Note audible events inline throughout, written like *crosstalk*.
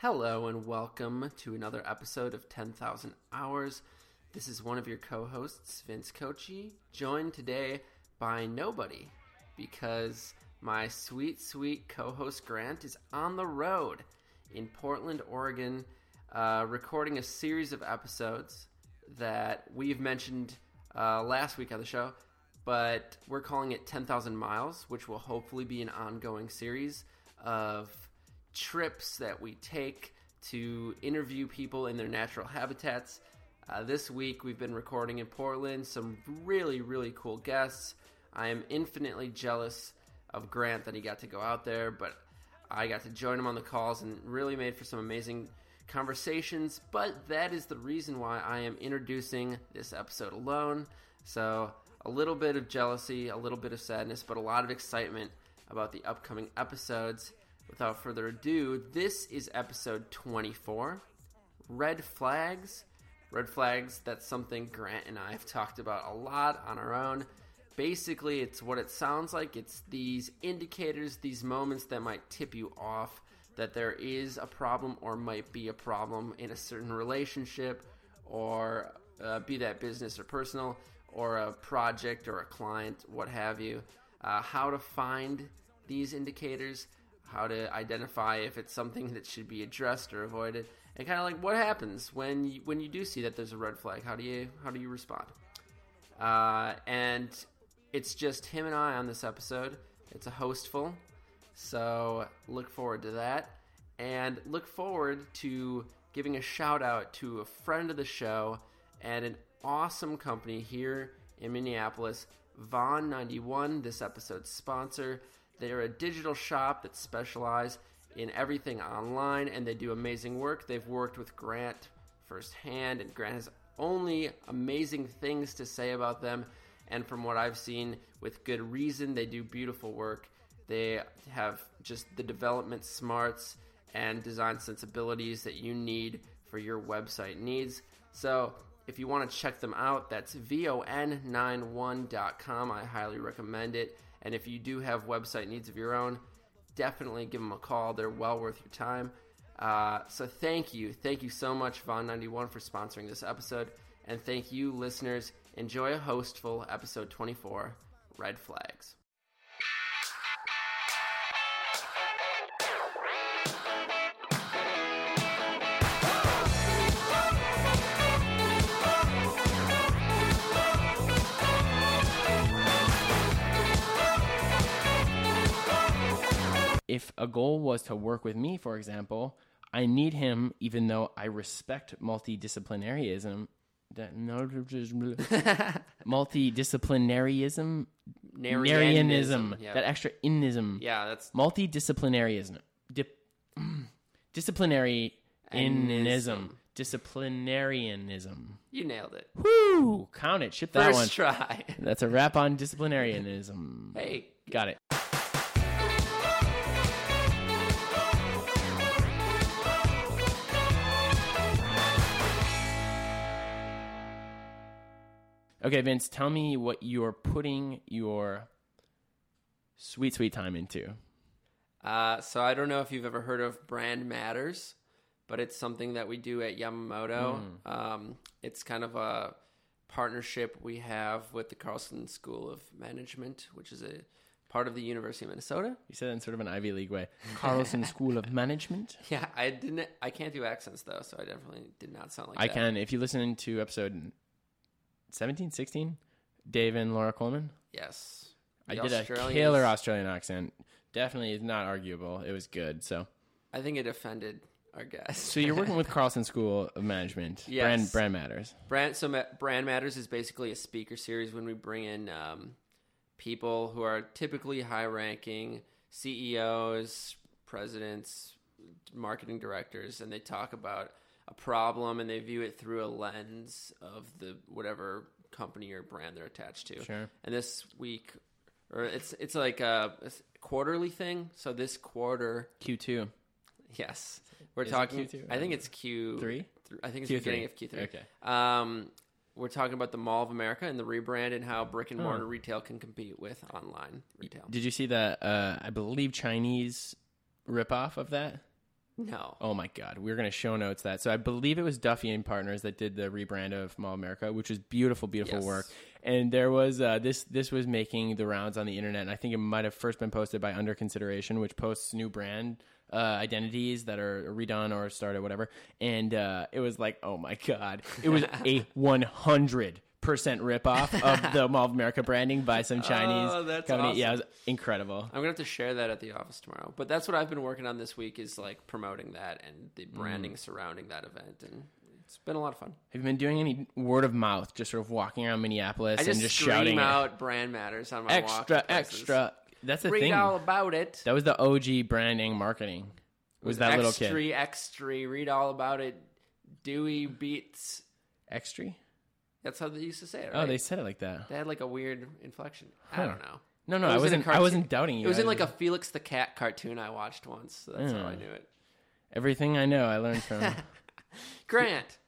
Hello and welcome to another episode of 10,000 Hours. This is one of your co hosts, Vince Kochi, joined today by nobody because my sweet, sweet co host Grant is on the road in Portland, Oregon, uh, recording a series of episodes that we've mentioned uh, last week on the show, but we're calling it 10,000 Miles, which will hopefully be an ongoing series of trips that we take to interview people in their natural habitats. Uh, this week we've been recording in Portland, some really, really cool guests. I am infinitely jealous of Grant that he got to go out there, but I got to join him on the calls and really made for some amazing conversations. But that is the reason why I am introducing this episode alone. So, a little bit of jealousy, a little bit of sadness, but a lot of excitement about the upcoming episodes without further ado, this is episode 24 Red Flags. Red Flags, that's something Grant and I have talked about a lot on our own. Basically, it's what it sounds like. It's these indicators, these moments that might tip you off that there is a problem or might be a problem in a certain relationship, or uh, be that business or personal, or a project or a client, what have you. Uh, how to find these indicators how to identify if it's something that should be addressed or avoided, and kind of like what happens when you, when you do see that there's a red flag. How do you how do you respond? Uh, and it's just him and I on this episode. It's a hostful, so look forward to that, and look forward to giving a shout out to a friend of the show and an awesome company here in Minneapolis, Vaughn 91, this episode's sponsor. They're a digital shop that specialize in everything online and they do amazing work. They've worked with Grant firsthand, and Grant has only amazing things to say about them. And from what I've seen, with good reason, they do beautiful work. They have just the development smarts and design sensibilities that you need for your website needs. So, if you want to check them out, that's von91.com. I highly recommend it. And if you do have website needs of your own, definitely give them a call. They're well worth your time. Uh, so thank you. Thank you so much, Vaughn91, for sponsoring this episode. And thank you, listeners. Enjoy a hostful episode 24 Red Flags. If a goal was to work with me, for example, I need him, even though I respect multidisciplinarianism. That no, multidisciplinarianism, Narianism, Yeah. that extra inism, yeah, that's multidisciplinarianism, dip, *clears throat* disciplinary inism, disciplinarianism. you nailed it. Woo! Count it. Ship that First one. try. That's a wrap on disciplinarianism. hey, Got it. Okay, Vince, tell me what you're putting your sweet, sweet time into. Uh, so I don't know if you've ever heard of Brand Matters, but it's something that we do at Yamamoto. Um, it's kind of a partnership we have with the Carlson School of Management, which is a part of the University of Minnesota. You said in sort of an Ivy League way. Carlson *laughs* School of Management. Yeah, I didn't. I can't do accents though, so I definitely did not sound like I that. can, if you listen to episode 17, 16, Dave and Laura Coleman. Yes, I did a killer Australian accent. Definitely is not arguable. It was good. So, I think it offended our guests. so you're working with *laughs* Carlson School of Management. Yes. Brand brand matters. Brand so Ma- Brand Matters is basically a speaker series when we bring in um, people who are typically high-ranking CEOs, presidents, marketing directors, and they talk about a problem and they view it through a lens of the whatever company or brand they're attached to. Sure. And this week, or it's it's like a, a quarterly thing. So this quarter, Q2. yes, we're Is talking. Q2? I think it's Q Three? th- I think it's the Q3. beginning of Q3. Okay. Um, we're talking about the Mall of America and the rebrand and how brick and mortar retail can compete with online retail. Did you see that? Uh, I believe Chinese ripoff of that. No. Oh my God, we are going to show notes that. So I believe it was Duffy and Partners that did the rebrand of Mall America, which was beautiful, beautiful Yes. work. And there was uh, this this was making the rounds on the internet. And I think it might have first been posted by Under Consideration, which posts new brand uh, identities that are redone or started, whatever. And uh, it was like, oh my God, it was a *laughs* one hundred percent ripoff of *laughs* the Mall of America branding by some Chinese Oh, that's company. Yeah, it was incredible. I'm gonna have to share that at the office tomorrow. But that's what I've been working on this week is like promoting that and the branding Mm. surrounding that event, and it's been a lot of fun. Have you been doing any word of mouth, just sort of walking around Minneapolis just, and just shouting it? out brand matters on my extra, extra. That's the Read thing. all about it. That was the OG branding marketing. Was that little kid extra, extra? Read all about it. Dewey beats. extra? That's how they used to say it. Oh, they said it like that. They had like a weird inflection. I don't know. No, no, I was a wasn't. I wasn't doubting you. It was I in like a Felix the Cat cartoon I watched once. So that's how I Mm. knew it. everything I know. I learned from. *laughs* Grant,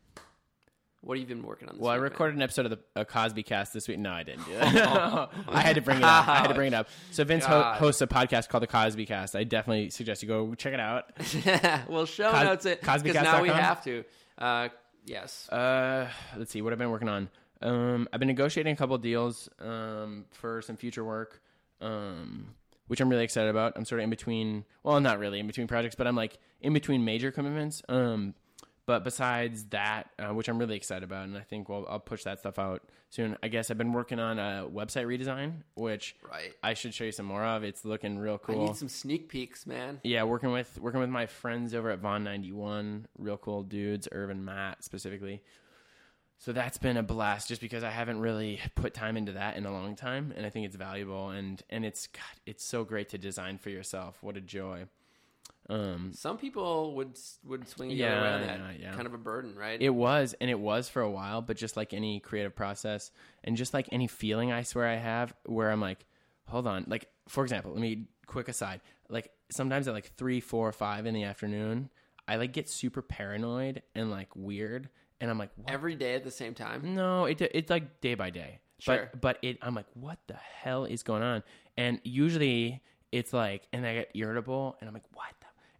what have you been working on? This well, I week, man? recorded an episode of the Cosby Cast this week. No, I didn't do *laughs* that. *laughs* I had to bring it up. I had to bring it up. So Vince ho- hosts a podcast called the Cosby Cast. I definitely suggest you go check it out. Yeah. Well, show Cos- notes it because CosbyCast.com? now we have to. Uh, yes. Uh, let's see what I've been working on. Um, I've been negotiating a couple deals um, for some future work, um, which I'm really excited about. I'm sort of in between. Well, not really in between projects, but I'm like in between major commitments. Um, but besides that, uh, which I'm really excited about, and I think well, I'll push that stuff out soon. I guess I've been working on a website redesign, which right. I should show you some more of. It's looking real cool. I need some sneak peeks, man. Yeah, working with working with my friends over at Von ninety one, real cool dudes, Irvin Matt specifically. So that's been a blast, just because I haven't really put time into that in a long time, and I think it's valuable and and it's God, it's so great to design for yourself. What a joy! Um, Some people would would swing the Yeah, other way on that. yeah, yeah. Kind of a burden, right? it was and it was for a while, but just like any creative process, and just like any feeling, I swear I have, where I'm like, hold on, like for example, let me quick aside, like sometimes at like three, four, five in the afternoon, I like get super paranoid and like weird, and I'm like, what? Every day at the same time. no, it it's like day by day, Sure. but but it I'm like, what the hell is going on? And usually it's like, and I get irritable, and I'm like, what.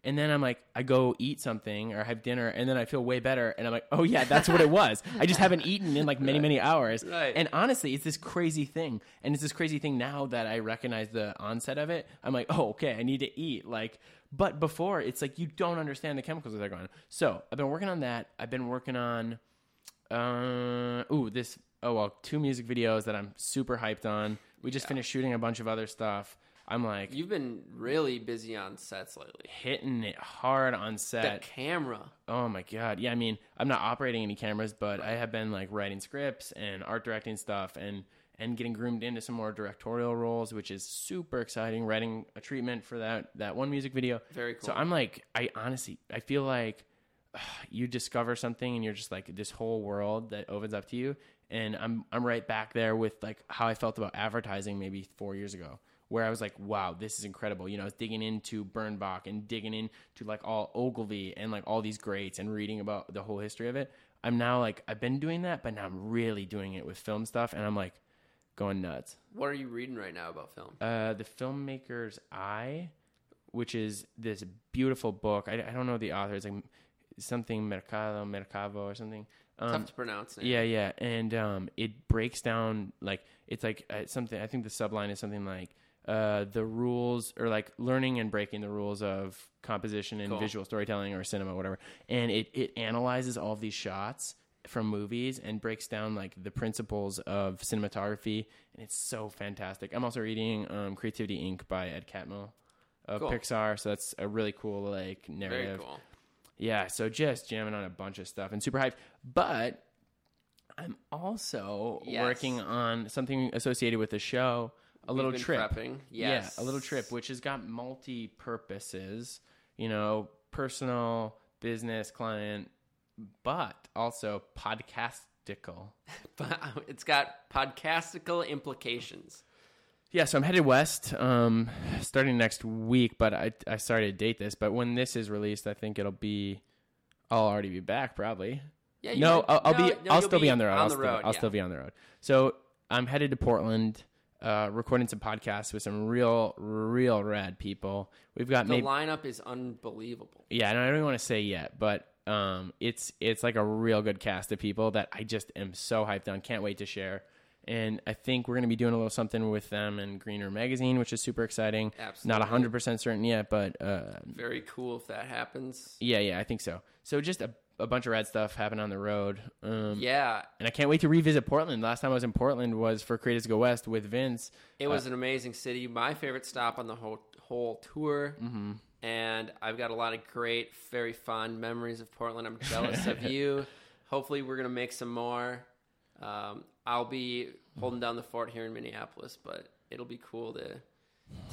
And then I'm like, I go eat something or have dinner, and then I feel way better. And I'm like, oh yeah, that's what it *laughs* was. I just haven't eaten in like many, many hours. Right. And honestly, it's this crazy thing. And it's this crazy thing now that I recognize the onset of it. I'm like, oh, okay, I need to eat. Like, but before, it's like you don't understand the chemicals that are going on. So I've been working on that. I've been working on, uh, ooh, this, oh, well, two music videos that I'm super hyped on. We just finished shooting a bunch of other stuff. I'm like You've been really busy on sets lately. hitting it hard on The set. camera. Oh my god. Yeah, I mean, I'm not operating any cameras, but I have been like writing scripts and art directing stuff and and getting groomed into some more directorial roles, which is super exciting. Writing a treatment for that that one music video. Very cool. So I'm like, I honestly, I feel like you discover something and you're just like this whole world that opens up to you. And I'm I'm right back there with like how I felt about advertising maybe four years ago, where I was like, wow, this is incredible. You know, I was digging into Bernbach and digging into like all Ogilvy and like all these greats and reading about the whole history of it. I'm now like I've been doing that, but now I'm really doing it with film stuff, and I'm like going nuts. What are you reading right now about film? Uh, the filmmaker's eye, which is this beautiful book. I, I don't know the author. It's like something Mercado Mercavo or something. Um, Tough to pronounce. Yeah, yeah, and um, it breaks down like it's like uh, something. I think the subline is something like uh, the rules or like learning and breaking the rules of composition and Cool. visual storytelling or cinema, whatever. And it it analyzes all of these shots from movies and breaks down like the principles of cinematography, and it's so fantastic. I'm also reading um, Creativity Inc. by Ed Catmull of Cool. Pixar, so that's a really cool like Very narrative. cool. Yeah, so just jamming on a bunch of stuff and super hyped. But I'm also Yes. working on something associated with the show, a little trip. Prepping. Yes. Yeah, a little trip, which has got multi purposes, you know, personal, business, client, but also podcastical. *laughs* But it's got podcastical implications. Yeah, so I'm headed west, um, starting next week. But I I started to date this, but when this is released, I think it'll be, I'll already be back probably. Yeah. you No, might- I'll, I'll no, be. no, I'll still be, on the road. On I'll, the still, road. I'll yeah. still be on the road. So I'm headed to Portland uh, recording some podcasts with some real, real rad people. We've got The maybe lineup is unbelievable. yeah, and I don't even want to say yet, but um, it's it's like a real good cast of people that I just am so hyped on. Can't wait to share. And I think we're going to be doing a little something with them in Greener Magazine, which is super exciting. Absolutely. Not hundred percent certain yet, but uh, Very cool if that happens. yeah, yeah, I think so. So just a, a bunch of rad stuff happening on the road. Um, Yeah, and I can't wait to revisit Portland. Last time I was in Portland was for Creators Go West with Vince. it was an amazing city. My favorite stop on the whole whole tour. Mm-hmm. And I've got a lot of great, very fond memories of Portland. I'm jealous of *laughs* you. Hopefully, we're gonna make some more. Um, I'll be holding down the fort here in Minneapolis, but it'll be cool to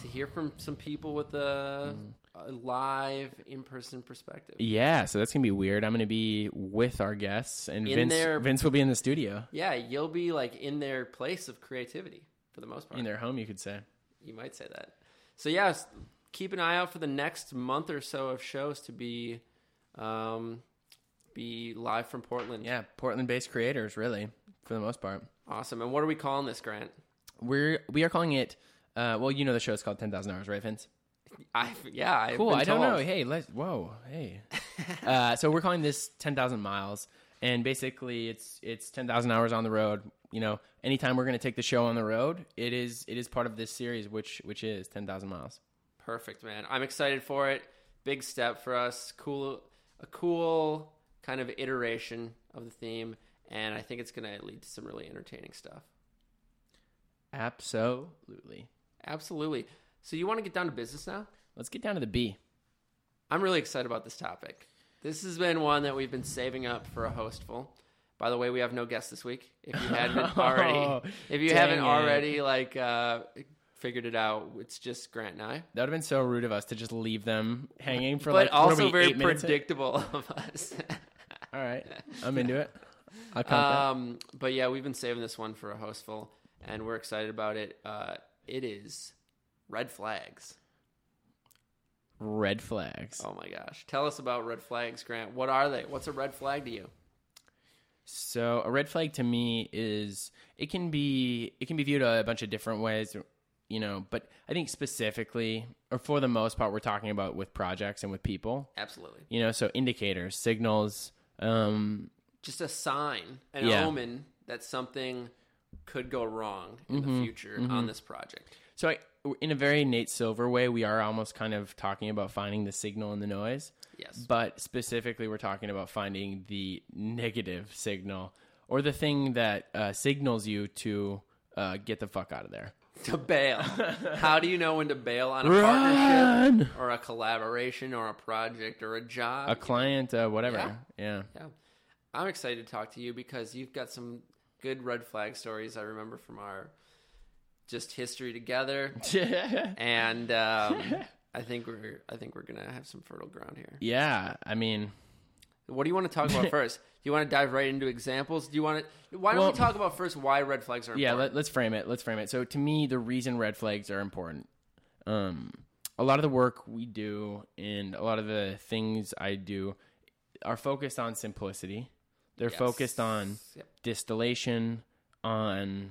to hear from some people with the. Mm. A live, in person perspective. Yeah, so that's gonna be weird. I'm gonna be with our guests, and In Vince their- Vince will be in the studio Yeah, you'll be like in their place of creativity for the most part. in their home, you could say. You might say that. So yeah, s- keep an eye out for the next month or so of shows to be um, be live from Portland. Yeah, Portland-based creators, really, for the most part. Awesome. And what are we calling this, Grant? We're we are calling it. Uh, well, you know the show is called Ten Thousand Hours, right, Vince? I yeah. I've Cool. I don't told. know. Hey, let's. Whoa. Hey. *laughs* uh, so we're calling this ten thousand miles, and basically it's it's ten thousand hours on the road. You know, anytime we're going to take the show on the road, it is it is part of this series, which which is ten thousand miles. Perfect, man. I'm excited for it. Big step for us. Cool, a cool kind of iteration of the theme, and I think it's going to lead to some really entertaining stuff. Absolutely. Absolutely. So you want to get down to business now? Let's get down to the B. I'm really excited about this topic. This has been one that we've been saving up for a hostful. By the way, we have no guests this week. If you hadn't *laughs* already, if you haven't it. already like uh, figured it out, it's just Grant and I. That would have been so rude of us to just leave them hanging for But like also we, very in? predictable of us. *laughs* All right, I'm into it. Count um, but yeah, we've been saving this one for a hostful, and we're excited about it. Uh, it is red flags. Red flags. Oh my gosh! Tell us about red flags, Grant. What are they? What's a red flag to you? So a red flag to me is it can be it can be viewed a bunch of different ways, you know. But I think specifically, or for the most part, we're talking about with projects and with people. Absolutely. You know, so indicators, signals. Um, just a sign, an Yeah. omen that something could go wrong in Mm-hmm. the future on this project. so I, in a very Nate Silver way, we are almost kind of talking about finding the signal in the noise. Yes. But specifically, we're talking about finding the negative signal or the thing that uh, signals you to uh, get the fuck out of there. To bail. *laughs* How do you know when to bail on a Run! partnership or a collaboration or a project or a job? A client, uh, whatever. Yeah. Yeah. yeah. I'm excited to talk to you because you've got some good red flag stories I remember from our just history together. *laughs* And um, *laughs* I think we're I think we're gonna have some fertile ground here. yeah. I mean, What do you want to talk about *laughs* first? Do you want to dive right into examples? Do you want to? Why don't Well- we talk about first why red flags are yeah. important? Let, let's frame it. Let's frame it. So, to me, the reason red flags are important. Um, a lot of the work we do and a lot of the things I do are focused on simplicity. They're Yes. focused on Yep. distillation, on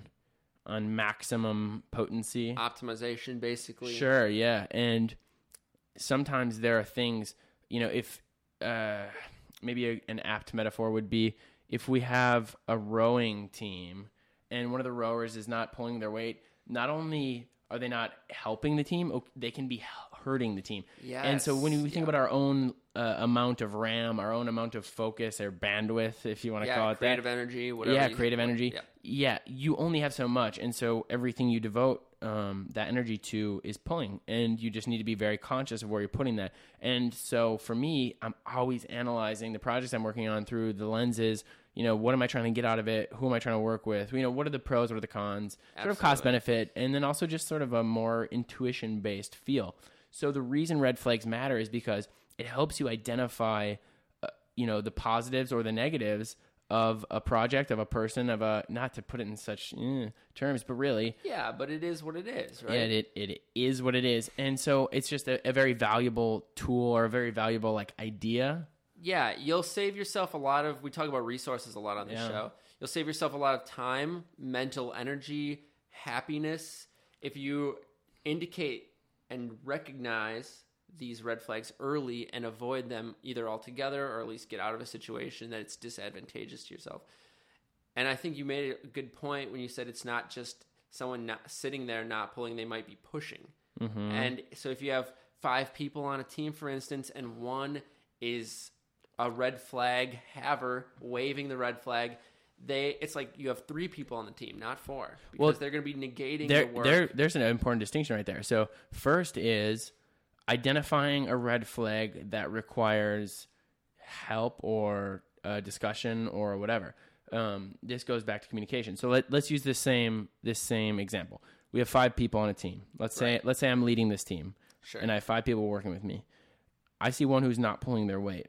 on maximum potency. optimization, basically. Sure, yeah. And sometimes there are things, you know, if uh, maybe a, an apt metaphor would be if we have a rowing team and one of the rowers is not pulling their weight, not only are they not helping the team, they can be hurting the team. And so when we think yeah. about our own uh, amount of RAM, our own amount of focus or bandwidth, if you want to Yeah, call it that, creative energy, whatever. yeah, creative energy. Yeah. Yeah, you only have so much, and so everything you devote um, that energy to is pulling, and you just need to be very conscious of where you're putting that. And so for me, I'm always analyzing the projects I'm working on through the lenses. You know, what am I trying to get out of it? Who am I trying to work with? You know, what are the pros? What are the cons? Sort of cost benefit, and then also just sort of a more intuition based feel. So the reason red flags matter is because it helps you identify uh, you know the positives or the negatives of a project of a person of a not to put it in such eh, terms but really Yeah, but it is what it is, right? yeah, it, it is what it is and so it's just a, a very valuable tool or a very valuable like idea Yeah, you'll save yourself a lot of. We talk about resources a lot on this Yeah. show. You'll save yourself a lot of time, mental energy, happiness if you indicate and recognize these red flags early and avoid them either altogether or at least get out of a situation that it's disadvantageous to yourself. And I think you made a good point when you said it's not just someone not sitting there not pulling, they might be pushing. Mm-hmm. And so if you have five people on a team, for instance, and one is a red flag haver waving the red flag, they it's like you have three people on the team, not four, because Well, they're going to be negating there, the work. there, there's an important distinction right there. So first is identifying a red flag that requires help or uh, discussion or whatever. Um, this goes back to communication. So let, let's use this same this same example. We have five people on a team. Let's say Right. let's say I'm leading this team, Sure. and I have five people working with me. I see one who's not pulling their weight.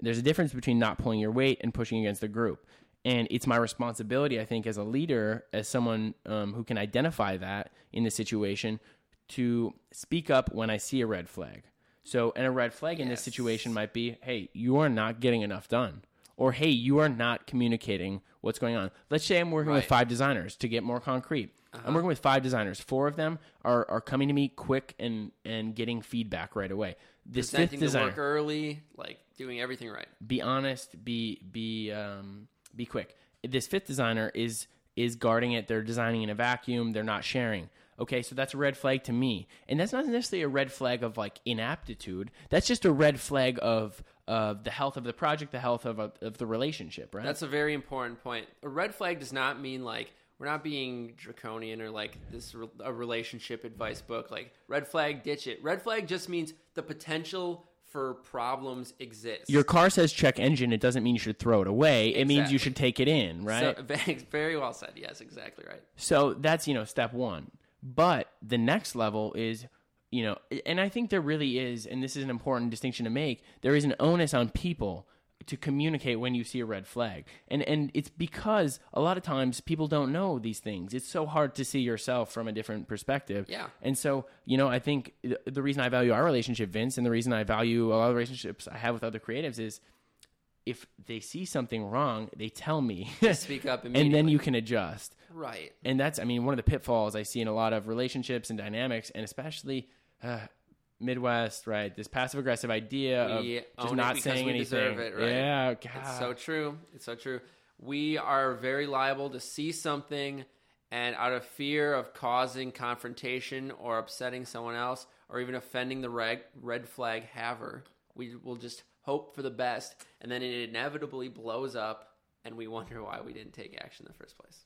There's a difference between not pulling your weight and pushing against the group. And it's my responsibility, I think, as a leader, as someone um, who can identify that in the situation, to speak up when I see a red flag. So, and a red flag in this situation might be, hey, you are not getting enough done. Or, hey, you are not communicating what's going on. Let's say I'm working with Right. Uh-huh. five designers to get more concrete. I'm working with five designers. Four of them are, are coming to me quick and, and getting feedback right away. This fifth presenting the designer, work early, like doing everything right. be honest, be be um, be quick. This fifth designer is is guarding it. They're designing in a vacuum. They're not sharing. Okay, so that's a red flag to me, and that's not necessarily a red flag of like inaptitude. That's just a red flag of of the health of the project, the health of of the relationship, right? That's a very important point. A red flag does not mean like we're not being draconian or like this re- a relationship advice book. Like red flag, ditch it. Red flag just means the potential for problems exists. Your car says check engine. It doesn't mean you should throw it away. It means you should take it in, right? So, very, *laughs* very well said. Yes, exactly right. So that's, you know, step one. But the next level is, you know, and I think there really is, and this is an important distinction to make, there is an onus on people to communicate when you see a red flag. And and it's because a lot of times people don't know these things. It's so hard to see yourself from a different perspective. Yeah. And so, you know, I think the- the reason I value our relationship, Vince, and the reason I value a lot of the relationships I have with other creatives is if they see something wrong, they tell me. Speak up *laughs* and then you can adjust Right. and that's i mean one of the pitfalls i see in a lot of relationships and dynamics and especially uh, midwest right this passive aggressive idea of We just not saying anything it, right? yeah It's so true. It's so true. We are very liable to see something and out of fear of causing confrontation or upsetting someone else or even offending the red, red flag haver, we will just hope for the best and then it inevitably blows up and we wonder why we didn't take action in the first place.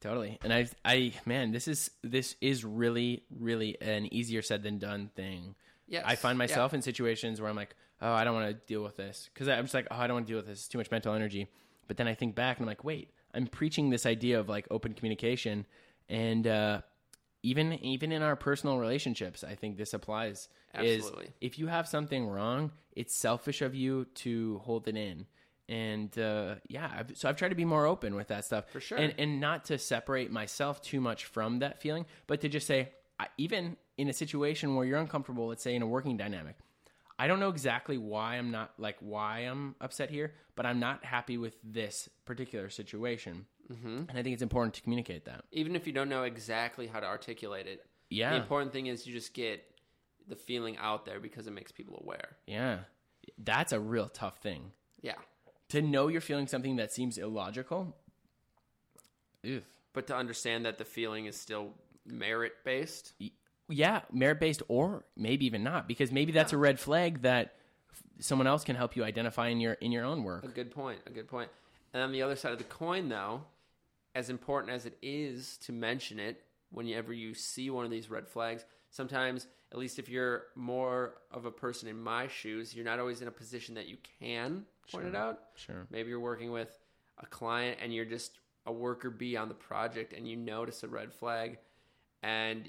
Totally. And i i man this is this is really really an easier said than done thing. Yes. i find Yeah. myself in situations where i'm like oh i don't want to deal with this. Because i'm just like oh i don't want to deal with this. It's too much mental energy. But then i think back and i'm like wait i'm preaching this idea of like open communication. And uh even even in our personal relationships i think this applies Absolutely. is if you have something wrong it's selfish of you to hold it in and uh, yeah I've, so i've tried to be more open with that stuff For sure. and, and not to separate myself too much from that feeling but to just say I, even in a situation where you're uncomfortable let's say in a working dynamic i don't know exactly why i'm not like why i'm upset here but i'm not happy with this particular situation mm-hmm. and i think it's important to communicate that Even if you don't know exactly how to articulate it, yeah the important thing is you just get the feeling out there because it makes people aware. yeah that's a real tough thing Yeah. To know you're feeling something that seems illogical Oof. but to understand that the feeling is still merit based. yeah merit based or maybe even not because maybe that's a red flag that f- someone else can help you identify in your in your own work A good point. A good point. And on the other side of the coin, though, as important as it is to mention it whenever you see one of these red flags, sometimes, at least if you're more of a person in my shoes, you're not always in a position that you can point it out. sure Maybe you're working with a client and you're just a worker bee on the project and you notice a red flag and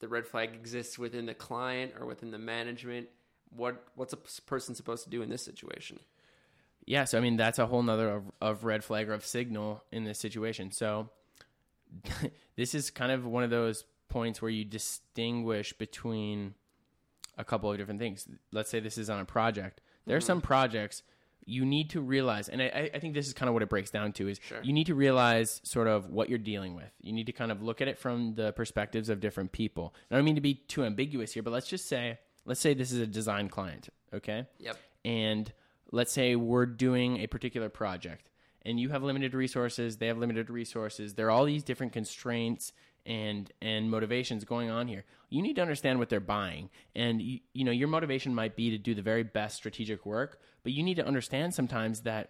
the red flag exists within the client or within the management. What what's a person supposed to do in this situation? yeah so i mean that's a whole nother of, of red flag or of signal in this situation so *laughs* this is kind of one of those points where you distinguish between a couple of different things let's say this is on a project there are mm-hmm. some projects you need to realize, and I, I think this is kind of what it breaks down to is Sure. you need to realize sort of what you're dealing with. You need to kind of look at it from the perspectives of different people. And I don't mean to be too ambiguous here, but let's just say, let's say this is a design client, okay? Yep. and let's say we're doing a particular project and you have limited resources they have limited resources there are all these different constraints and and motivations going on here you need to understand what they're buying and you, you know your motivation might be to do the very best strategic work but you need to understand sometimes that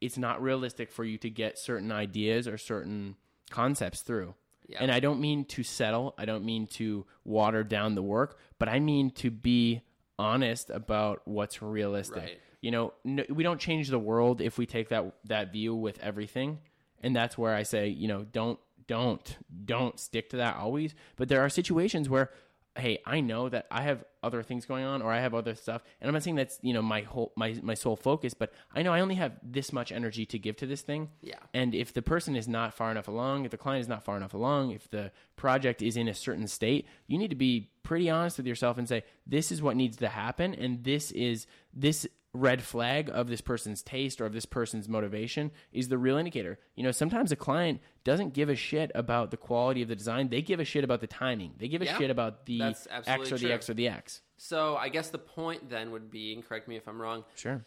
it's not realistic for you to get certain ideas or certain concepts through Yeah. and I don't mean to settle. I don't mean to water down the work, but I mean to be honest about what's realistic. Right. You know, no, we don't change the world if we take that that view with everything, and that's where I say, you know, don't don't don't stick to that always. But there are situations where, hey, I know that I have other things going on, or I have other stuff, and I'm not saying that's you know my whole my my sole focus, but I know I only have this much energy to give to this thing. Yeah. And if the person is not far enough along, if the client is not far enough along, if the project is in a certain state, you need to be pretty honest with yourself and say, this is what needs to happen. And this is this red flag of this person's taste or of this person's motivation is the real indicator. You know, sometimes a client doesn't give a shit about the quality of the design. They give a shit about the timing. They give a Yeah. shit about the X or the true. X or the X. So I guess the point then would be, and correct me if I'm wrong, Sure.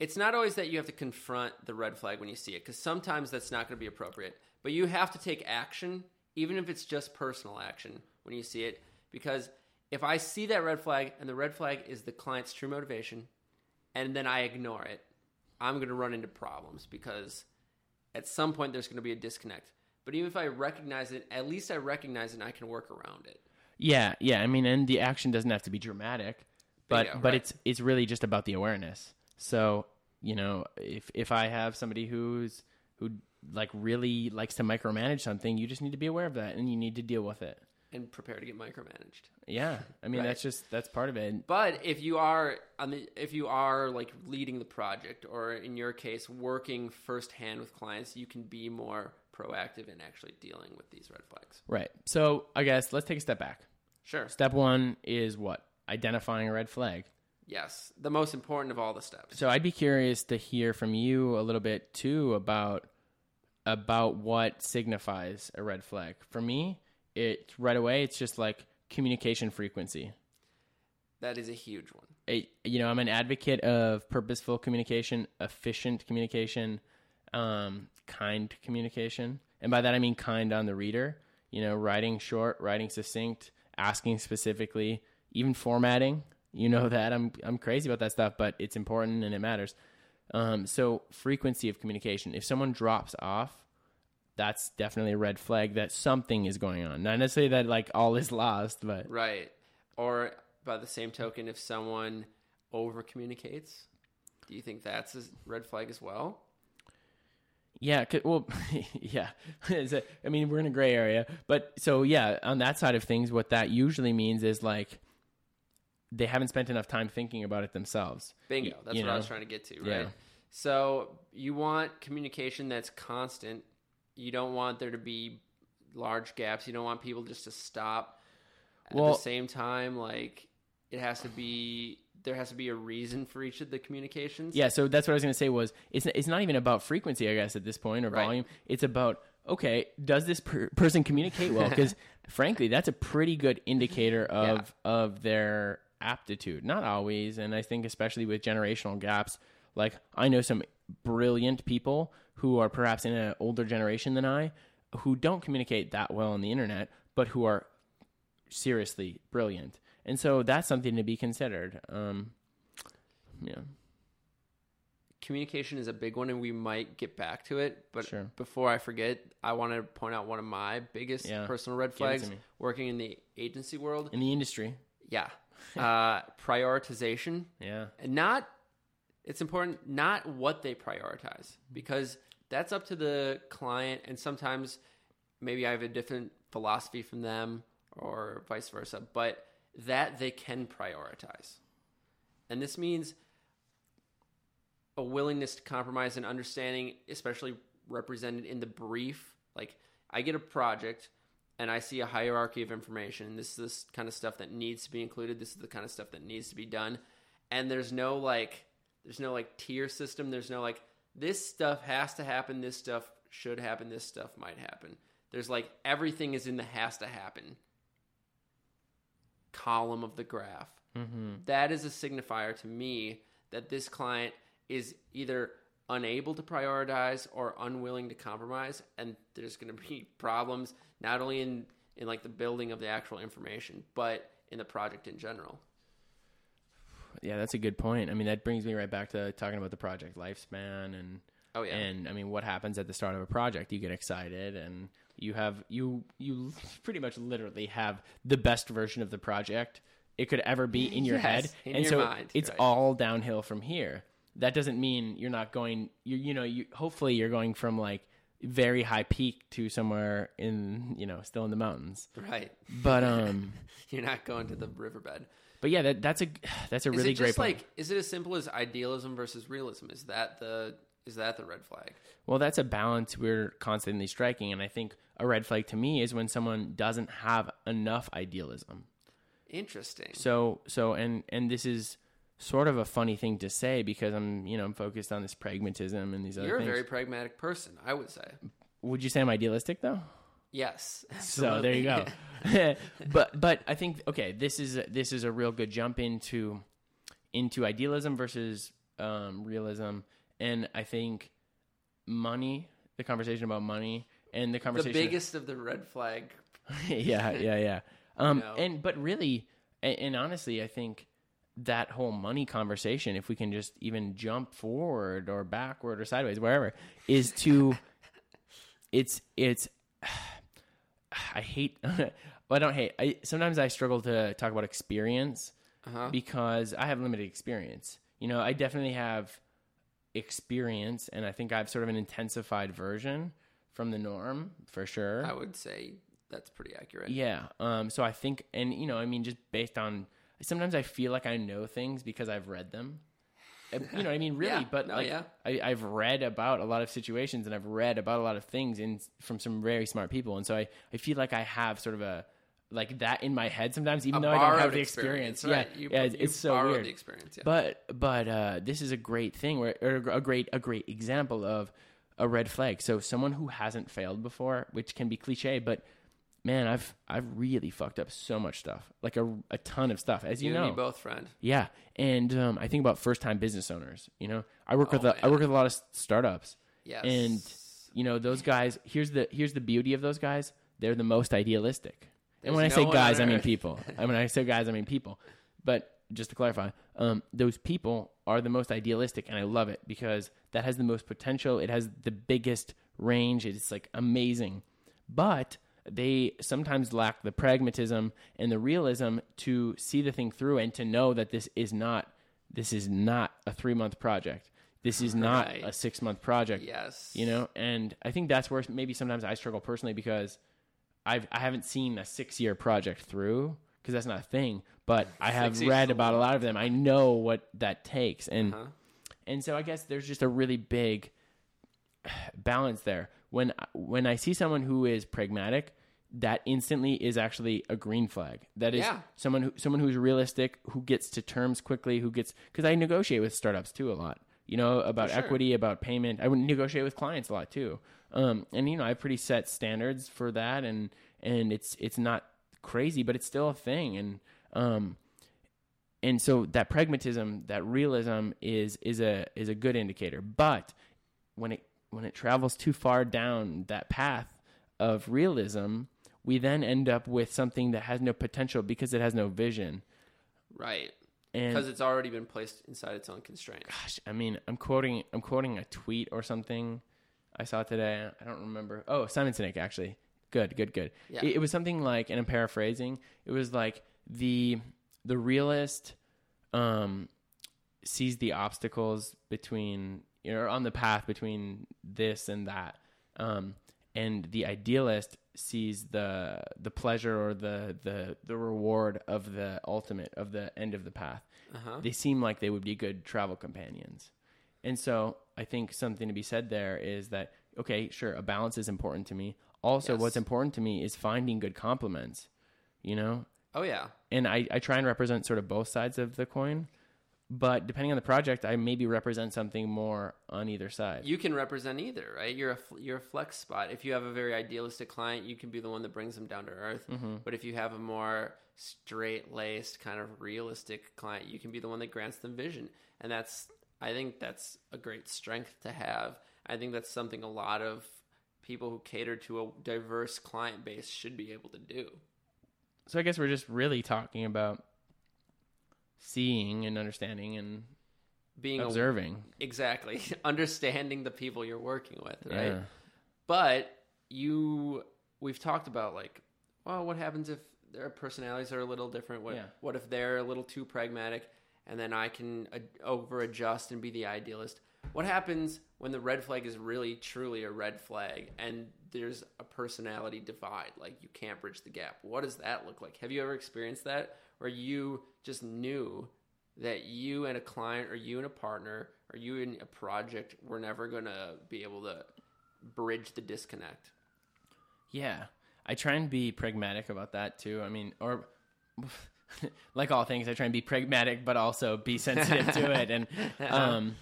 it's not always that you have to confront the red flag when you see it, because sometimes that's not going to be appropriate. But you have to take action, even if it's just personal action when you see it. Because if I see that red flag and the red flag is the client's true motivation, and then I ignore it, I'm going to run into problems because at some point there's going to be a disconnect. But even if I recognize it, at least I recognize it and I can work around it. Yeah, yeah. I mean, and the action doesn't have to be dramatic, but but right. it's it's really just about the awareness. So you know, if if I have somebody who's who like really likes to micromanage something, you just need to be aware of that, and you need to deal with it. And prepare to get micromanaged. Yeah, I mean Right. that's just that's part of it. But if you are on the, if you are like leading the project, or in your case, working firsthand with clients, you can be more proactive in actually dealing with these red flags. Right. So I guess let's take a step back. Sure. Step one is what identifying a red flag. Yes, the most important of all the steps. So I'd be curious to hear from you a little bit too about about what signifies a red flag. For me, it right away it's just like communication frequency. That is a huge one. It, you know, I'm an advocate of purposeful communication, efficient communication, um, kind communication, and by that I mean kind on the reader. You know, writing short, writing succinct, asking specifically, even formatting. You know *laughs* that I'm I'm crazy about that stuff, but it's important and it matters. Um, so frequency of communication. If someone drops off, that's definitely a red flag that something is going on. Not necessarily that like all is lost, but Right. Or by the same token, if someone over communicates, do you think that's a red flag as well? Yeah, well, *laughs* yeah. *laughs* I mean, we're in a gray area, but so yeah, on that side of things, what that usually means is like they haven't spent enough time thinking about it themselves. Bingo. That's you what I was trying to get to, right? Yeah. So you want communication that's constant. You don't want there to be large gaps. You don't want people just to stop. Well, At the same time, like it has to be there has to be a reason for each of the communications. Yeah, so that's what I was going to say was it's it's not even about frequency, I guess, at this point or Right. volume. It's about okay, does this per- person communicate well? Because *laughs* frankly, that's a pretty good indicator of of their aptitude. Not always, and I think especially with generational gaps, like I know some brilliant people who are perhaps in an older generation than I, who don't communicate that well on the internet, but who are seriously brilliant. And so that's something to be considered. Um, yeah. communication is a big one and we might get back to it but Sure. before i forget i want to point out one of my biggest Yeah. personal red flags working in the agency world In the industry. yeah *laughs* uh, prioritization Yeah. and not it's important not what they prioritize mm-hmm. because that's up to the client and sometimes maybe i have a different philosophy from them or vice versa but that they can prioritize. And this means a willingness to compromise and understanding especially represented in the brief. Like i get a project and i see a hierarchy of information. This is this kind of stuff that needs to be included. This is the kind of stuff that needs to be done. And there's no like there's no like tier system. There's no like this stuff has to happen. This stuff should happen. This stuff might happen. There's like everything is in the has to happen column of the graph. Mm-hmm. That is a signifier to me that this client is either unable to prioritize or unwilling to compromise, and there's going to be *laughs* problems not only in in like the building of the actual information, but in the project in general. Yeah, that's a good point. I mean, that brings me right back to talking about the project lifespan and Oh yeah, and I mean, what happens at the start of a project? You get excited and you have you you pretty much literally have the best version of the project it could ever be in your Yes, head, in and your so mind, it's right. all downhill from here. That doesn't mean you're not going. You you know you hopefully you're going from like very high peak to somewhere in you know still in the mountains. right. But *laughs* um, You're not going to the riverbed. But yeah, that that's a *sighs* that's a Is really it great point. like is it as simple as idealism versus realism? Is that the is that the red flag? Well, that's a balance we're constantly striking, and I think a red flag to me is when someone doesn't have enough idealism. Interesting. So so and and this is sort of a funny thing to say because I'm you know I'm focused on this pragmatism and these other things. You're a very pragmatic person, I would say. Would you say I'm idealistic though? Yes. So there you go. *laughs* *laughs* but but I think okay, this is a, this is a real good jump into into idealism versus um, realism, and I think money, the conversation about money, and the conversation the biggest of the red flag. *laughs* yeah, yeah, yeah. Um, know? and but really, and, and honestly, I think that whole money conversation, if we can just even jump forward or backward or sideways, wherever, is to, it's it's. I hate. *laughs* well, I don't hate. I sometimes I struggle to talk about experience Uh-huh. because I have limited experience. You know, I definitely have experience, and I think I have sort of an intensified version from the norm for sure. I would say that's pretty accurate. Yeah. Um. So I think, and you know, I mean, just based on sometimes I feel like I know things because I've read them. Uh, You know, what I mean, *laughs* really, Yeah. but No, like yeah. I, I've read about a lot of situations and I've read about a lot of things in from some very smart people, and so I, I feel like I have sort of a like that in my head sometimes, even A though I don't have the experience. right. Yeah, You, yeah, it's, it's so weird. the experience. Yeah. But but uh, this is a great thing where or a great a great example of a red flag. So someone who hasn't failed before, which can be cliche, but man, I've I've really fucked up so much stuff, like a, a ton of stuff, as you, you know. and both, friend. Yeah, and um, I think about first time business owners. You know, I work Oh, with a, I work with a lot of startups, Yes. and you know those guys. Here's the here's the beauty of those guys. They're the most idealistic. and when I say guys, I mean people. *laughs* and when I say guys, I mean people. But just to clarify, um, those people are the most idealistic, and I love it because that has the most potential. It has the biggest range. It's like amazing, but they sometimes lack the pragmatism and the realism to see the thing through and to know that this is not this is not a three month project. This is not Right. a six month project yes. you know and i think that's where maybe sometimes i struggle personally because i've i haven't seen a six year project through because that's not a thing but i have read about a lot of them i know what that takes and Uh-huh. and so i guess there's just a really big *sighs* balance there when when i see someone who is pragmatic that instantly is actually a green flag. That is Yeah. someone who someone who's realistic who gets to terms quickly who gets because i negotiate with startups too a lot you know about sure. equity about payment. I would negotiate with clients a lot too. Um, and you know i have pretty set standards for that and and it's it's not crazy but it's still a thing. And um and so that pragmatism that realism is is a is a good indicator. But when it when it travels too far down that path of realism we then end up with something that has no potential because it has no vision Right. Because it's already been placed inside its own constraints. gosh, I mean, I'm quoting I'm quoting a tweet or something I saw today. I don't remember. Oh, Simon Sinek actually. Good, good, good. Yeah. It, it was something like, and I'm paraphrasing. It was like the the realist um, sees the obstacles between you know on the path between this and that, um, and the idealist sees the the pleasure or the the the reward of the ultimate of the end of the path Uh-huh. they seem like they would be good travel companions. And so I think something to be said there is that, okay, sure, a balance is important to me. Also, Yes. what's important to me is finding good complements, you know? Oh yeah. And I, I try and represent sort of both sides of the coin. But depending on the project, I maybe represent something more on either side. You can represent either, right? You're a you're a flex spot. If you have a very idealistic client, you can be the one that brings them down to earth. Mm-hmm. But if you have a more straight laced, kind of realistic client, you can be the one that grants them vision. And that's I think that's a great strength to have. I think that's something a lot of people who cater to a diverse client base should be able to do. So I guess we're just really talking about seeing and understanding and Being a- observing. exactly *laughs* understanding the people you're working with, right? Yeah. But you, we've talked about like, well, what happens if their personalities are a little different? What Yeah. what if they're a little too pragmatic, and then I can uh, over adjust and be the idealist? What happens when the red flag is really truly a red flag, and there's a personality divide? Like you can't bridge the gap. What does that look like? Have you ever experienced that, where you just knew that you and a client, or you and a partner, or you and a project were never going to be able to bridge the disconnect. Yeah. I try and be pragmatic about that too. I mean, or *laughs* like all things, I try and be pragmatic, but also be *laughs* sensitive to it. And *laughs* um,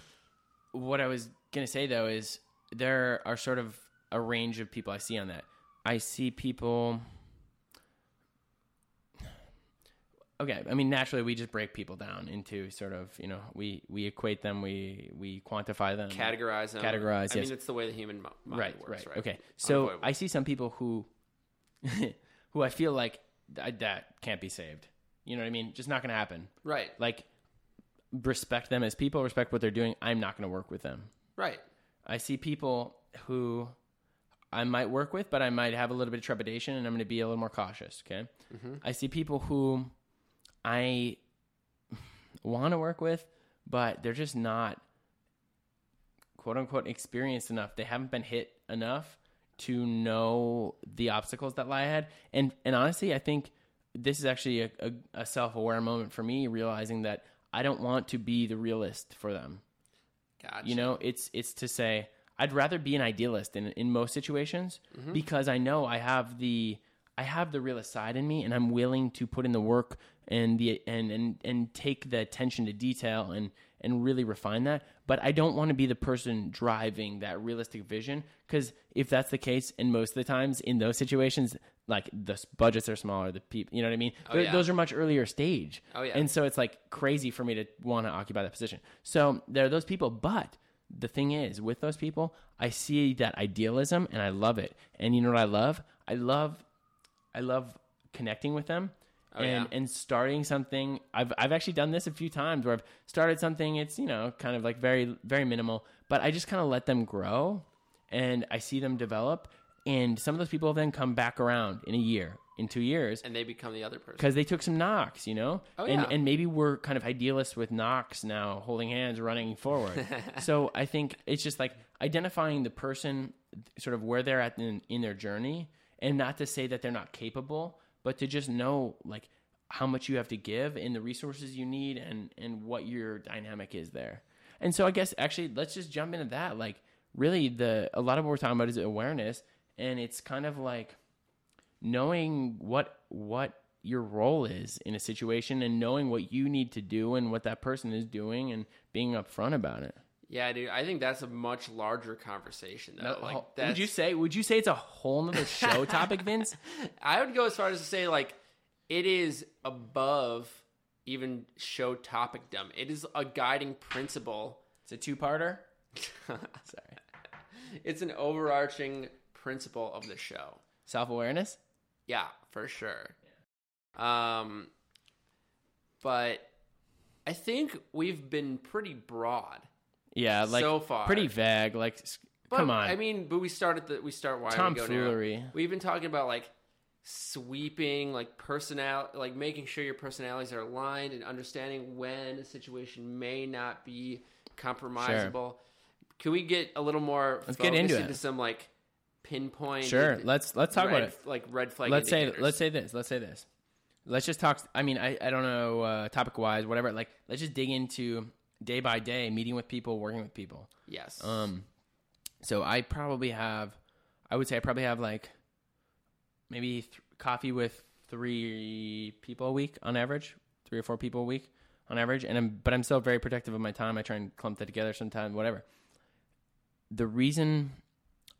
what I was going to say though is there are sort of a range of people I see on that. I see people. Okay, I mean, naturally, we just break people down into sort of, you know, we we equate them, we we quantify them, Categorize them. Categorize, I yes. mean, it's the way the human mind right, works, right, right? Okay, so Unavoidable. I see some people who, *laughs* who I feel like th- that can't be saved. You know what I mean? Just not going to happen. Right, Like, respect them as people, respect what they're doing. I'm not going to work with them. right. I see people who I might work with, but I might have a little bit of trepidation, and I'm going to be a little more cautious. Okay. Mm-hmm. I see people who I want to work with, but they're just not quote unquote experienced enough. They haven't been hit enough to know the obstacles that lie ahead. And and honestly, I think this is actually a, a, a self aware moment for me, realizing that I don't want to be the realist for them. Gotcha. You know, it's it's to say I'd rather be an idealist in in most situations Mm-hmm. because I know I have the I have the realist side in me and I'm willing to put in the work and the and and and take the attention to detail and and really refine that. But I don't want to be the person driving that realistic vision because if that's the case, and most of the times in those situations, like the budgets are smaller, the people, you know what I mean. Oh, Th- yeah. Those are much earlier stage. Oh, yeah. And so it's like crazy for me to want to occupy that position. So there are those people, but the thing is, with those people, I see that idealism and I love it. And you know what I love? I love, I love connecting with them. Oh, and, yeah. and starting something I've I've actually done this a few times where I've started something it's you know kind of like very very minimal but I just kind of let them grow and I see them develop and some of those people then come back around in a year in 2 years and they become the other person. because they took some knocks, you know, Oh, and yeah. and maybe we're kind of idealists with knocks now, holding hands, running forward. *laughs* so I think it's just like identifying the person, sort of where they're at in, in their journey, and not to say that they're not capable, but to just know like how much you have to give and the resources you need, and and what your dynamic is there. And so I guess actually let's just jump into that. Like really, the a lot of what we're talking about is awareness, and it's kind of like knowing what what your role is in a situation and knowing what you need to do and what that person is doing and being upfront about it. Yeah, dude, I think that's a much larger conversation though. like would you say would you say it's a whole nother *laughs* show topic, Vince? *laughs* I would go as far as to say like it is above even show topicdom. It is a guiding principle. It's a two parter. *laughs* Sorry. It's an overarching principle of the show. Self awareness? Yeah, for sure. Um, but I think we've been pretty broad. Yeah, like So far. pretty vague. Like But, come on. I mean, but we started the we start why we. Tomfoolery. We've been talking about like sweeping, like personal, like making sure your personalities are aligned and understanding when a situation may not be compromisable. Can we get a little more? Let's get into it. some like pinpoint. Sure, let's let's talk red, about it. Like red flag. let's say let's say this let's say this let's just talk i mean i, I don't know uh, topic wise whatever like let's just dig into day by day meeting with people working with people yes. um so i probably have i would say i probably have like maybe th- coffee with three people a week on average three or four people a week on average, and I'm but I'm still very protective of my time. I try and clump that together sometime, whatever. The reason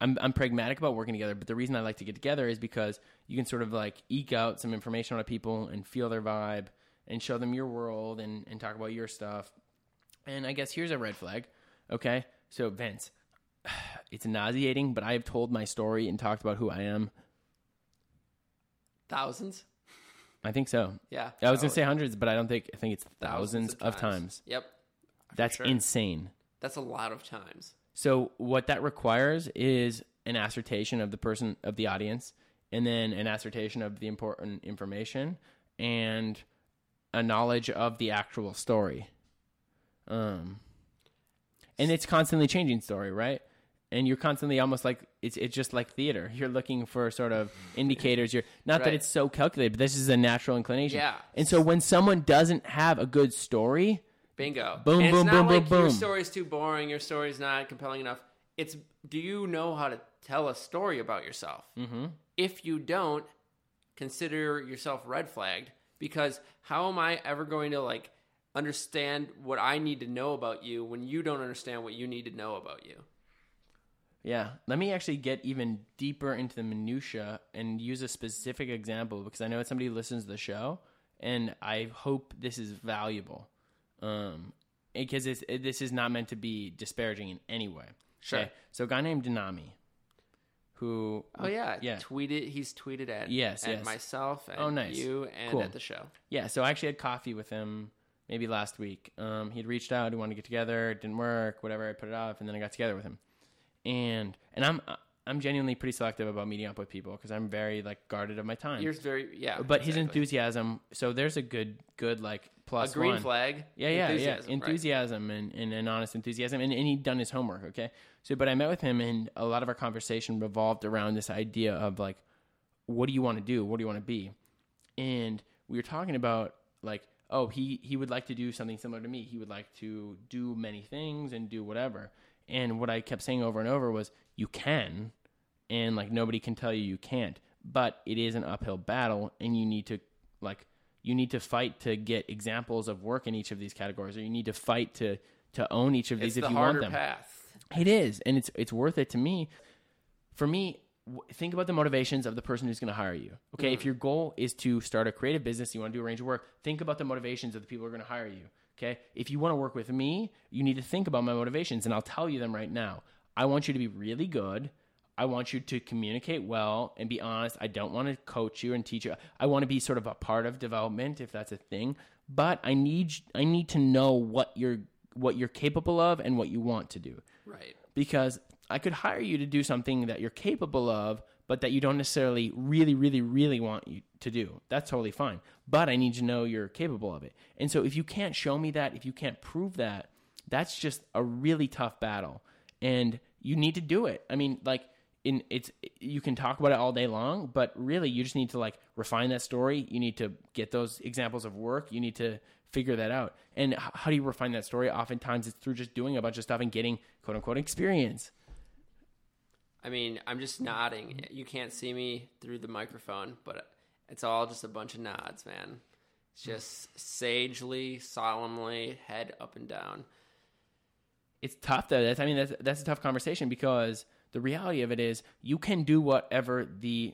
I'm I'm pragmatic about working together, but the reason I like to get together is because you can sort of like eke out some information on people and feel their vibe and show them your world and, and talk about your stuff. And I guess here's a red flag. Okay. So Vince, *sighs* it's nauseating, but I have told my story and talked about who I am. Thousands. I think so. Yeah. I was gonna say hundreds, but I don't think I think it's thousands, of, times. Yep. For That's sure. insane. That's a lot of times. So what that requires is an assertion of the person of the audience, and then an assertion of the important information, and a knowledge of the actual story. Um, and it's constantly changing story, right? And you're constantly almost like it's it's just like theater. *laughs* You're looking for sort of indicators. You're not that it's so calculated, but this is a natural inclination. Yeah. And so when someone doesn't have a good story, Bingo. Boom, and boom, boom, boom, like your story's too boring, your story's not compelling enough. It's do you know how to tell a story about yourself? Mm-hmm. If you don't, consider yourself red flagged because how am I ever going to like understand what I need to know about you when you don't understand what you need to know about you? Yeah, let me actually get even deeper into the minutia and use a specific example because I know it's somebody listens to the show, and I hope this is valuable. Um, because it's, it, this is not meant to be disparaging in any way. Sure. So, a guy named Denami, who Oh yeah, yeah, Tweeted. He's tweeted at Yes, at yes. myself and Oh, nice. you and Cool. at the show. Yeah, so I actually had coffee with him maybe last week. Um, he'd reached out, he wanted to get together, it didn't work, whatever. I put it off, and then I got together with him. And and I'm I'm genuinely pretty selective about meeting up with people because I'm very like guarded of my time. Yours very yeah, but his enthusiasm, so there's a good good like a plus green one. flag. Yeah, yeah, enthusiasm, yeah. right. Enthusiasm and, and an honest enthusiasm. And, and he'd done his homework, okay? So, but I met with him, and a lot of our conversation revolved around this idea of like, what do you want to do? What do you want to be? And we were talking about like, oh, he, he would like to do something similar to me. He would like to do many things and do whatever. And what I kept saying over and over was, you can, and like nobody can tell you you can't. But it is an uphill battle, and you need to like you need to fight to get examples of work in each of these categories, or you need to fight to to own each of It's these if the you want them. path. It is, and it's it's worth it to me. For me, think about the motivations of the person who's going to hire you. Okay, if mm-hmm. your goal is to start a creative business, you want to do a range of work. Think about the motivations of the people who are going to hire you. Okay, if you want to work with me, you need to think about my motivations, and I'll tell you them right now. I want you to be really good. I want you to communicate well and be honest. I don't want to coach you and teach you. I want to be sort of a part of development if that's a thing. But I need I need to know what you're what you're capable of and what you want to do Right. because I could hire you to do something that you're capable of, but that you don't necessarily really, really, really want you to do. That's totally fine. But I need to know you're capable of it. And so if you can't show me that, if you can't prove that, that's just a really tough battle. And you need to do it. I mean, like in it's you can talk about it all day long, but really you just need to like refine that story. You need to get those examples of work. You need to figure that out. And how do you refine that story? Oftentimes it's through just doing a bunch of stuff and getting quote unquote experience. I mean, I'm just nodding. You can't see me through the microphone, but it's all just a bunch of nods, man. It's just sagely, solemnly, head up and down. It's tough though. That's I mean that's that's a tough conversation because the reality of it is you can do whatever the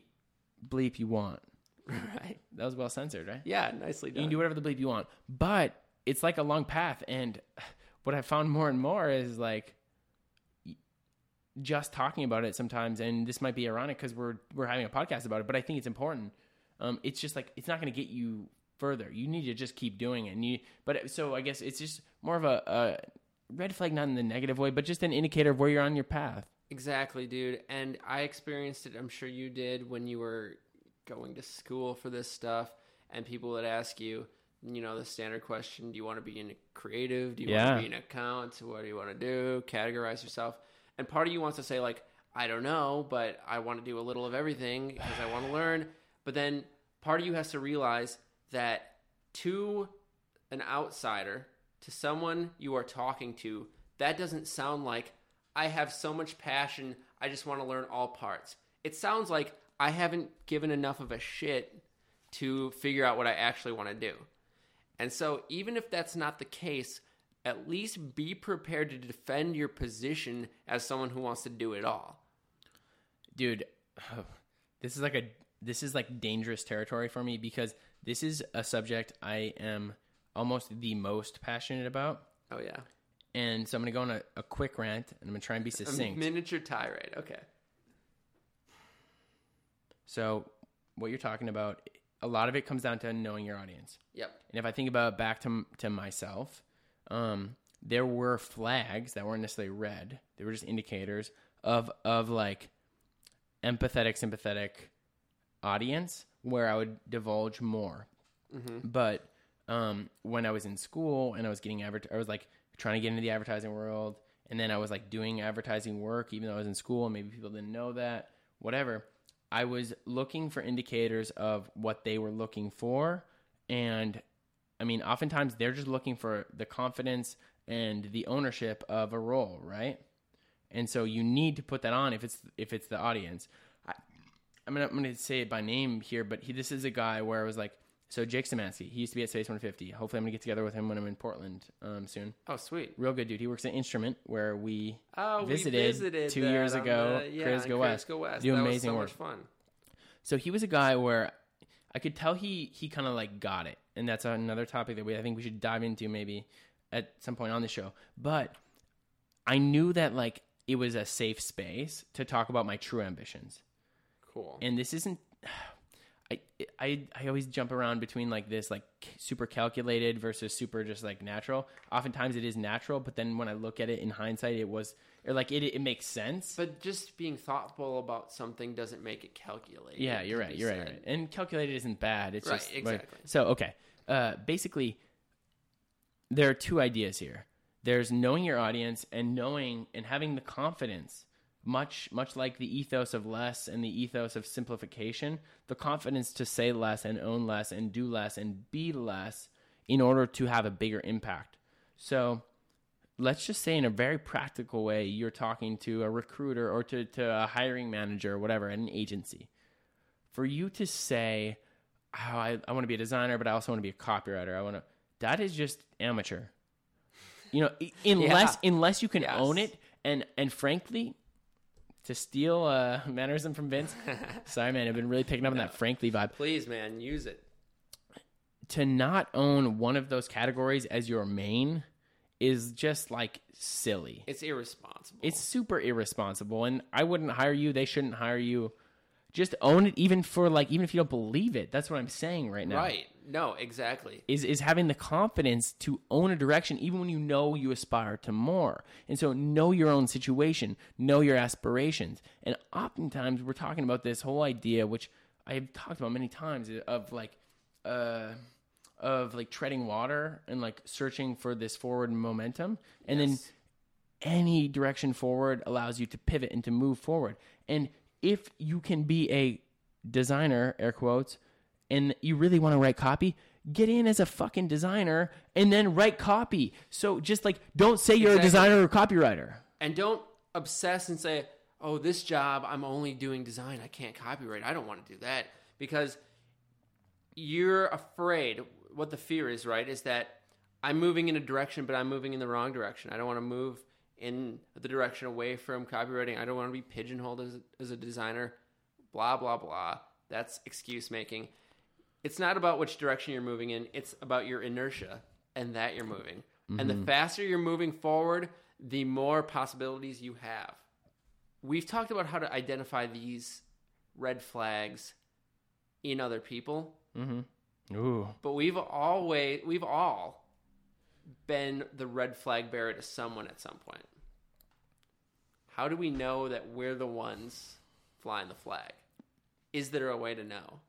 bleep you want. *laughs* Right. That was well censored, right? Yeah, nicely done. You can do whatever the bleep you want. But it's like a long path. And *sighs* what I found more and more is like just talking about it sometimes. And this might be ironic because we're, we're having a podcast about it, but I think it's important. Um, it's just like, it's not going to get you further. You need to just keep doing it. And you, but so I guess it's just more of a, a red flag, not in the negative way, but just an indicator of where you're on your path. Exactly, dude. And I experienced it, I'm sure you did, when you were going to school for this stuff, and people would ask you, you know, the standard question Do you want to be in creative? Do you Yeah. want to be an account? What do you want to do? Categorize yourself. And part of you wants to say, like, I don't know, but I want to do a little of everything because I want to learn. But then part of you has to realize that to an outsider, to someone you are talking to, that doesn't sound like I have so much passion, I just want to learn all parts. It sounds like I haven't given enough of a shit to figure out what I actually want to do. And so, even if that's not the case, at least be prepared to defend your position as someone who wants to do it all. dude *sighs* this is like a this is like dangerous territory for me because this is a subject i am almost the most passionate about Oh, yeah. and so i'm gonna go on a, a quick rant and i'm gonna try and be A succinct miniature tirade. Okay. so what you're talking about a lot of it comes down to knowing your audience Yep. and if i think about back to, to myself um, there were flags that weren't necessarily red they were just indicators of of like empathetic sympathetic audience where i would divulge more but um, when I was in school and I was getting advert, I was like trying to get into the advertising world, and then I was like doing advertising work, even though I was in school, and maybe people didn't know that. Whatever, I was looking for indicators of what they were looking for, and I mean, oftentimes they're just looking for the confidence and the ownership of a role, right? And so you need to put that on if it's if it's the audience. I, I'm gonna I'm gonna say it by name here, but he this is a guy where I was like, so Jake Szymanski, he used to be at Space 150. Hopefully, I'm gonna get together with him when I'm in Portland um, soon. Oh, sweet. Real good dude. He works at Instrument where we Oh, visited, we visited two years ago. the- yeah, Chris Go West. Go West. Do that amazing was so work. much fun. So he was a guy where I could tell he he kind of like got it, and that's another topic that we I think we should dive into maybe at some point on the show. But I knew that like it was a safe space to talk about my true ambitions, Cool. and this isn't. I, I I always jump around between like this like super calculated versus super just like natural. Oftentimes it is natural, but then when I look at it in hindsight, it was or like it it makes sense. but just being thoughtful about something doesn't make it calculated. Yeah, you're right. You're right, right. And calculated isn't bad. It's Right, just exactly. So okay, uh, basically, there are two ideas here. There's knowing your audience and knowing and having the confidence, much much like the ethos of less and the ethos of simplification, the confidence to say less and own less and do less and be less in order to have a bigger impact. So let's just say in a very practical way you're talking to a recruiter or to, to a hiring manager or whatever at an agency for you to say oh, I, I want to be a designer but i also want to be a copywriter i want to that is just amateur you know *laughs* unless unless you can Yes. own it and and frankly to steal uh, a *laughs* mannerism from vince? *laughs* Sorry man i've been really picking up on that frankly vibe. Please, man, use it. to not own one of those categories as your main is just like silly. It's irresponsible. it's super irresponsible and i wouldn't hire you they shouldn't hire you. Just own it even for like even if you don't believe it. That's what i'm saying right now. Right. No, exactly. is is having the confidence to own a direction even when you know you aspire to more and so know your own situation know your aspirations and oftentimes we're talking about this whole idea which i've talked about many times of like uh of like treading water and like searching for this forward momentum and then any direction forward allows you to pivot and to move forward. And if you can be a designer, air quotes, and you really want to write copy, get in as a fucking designer and then write copy. So just like don't say you're Exactly. a designer or copywriter. And don't obsess and say, "Oh, this job I'm only doing design. I can't copyright. I don't want to do that." Because you're afraid what the fear is, right? Is that I'm moving in a direction, but I'm moving in the wrong direction. I don't want to move in the direction away from copywriting. I don't want to be pigeonholed as as a designer. Blah blah blah. That's excuse making. It's not about which direction you're moving in. It's about your inertia and that you're moving. And the mm-hmm. faster you're moving forward, the more possibilities you have. We've talked about how to identify these red flags in other people, mm-hmm. Ooh. but we've always we've all been the red flag bearer to someone at some point. How do we know that we're the ones flying the flag? Is there a way to know?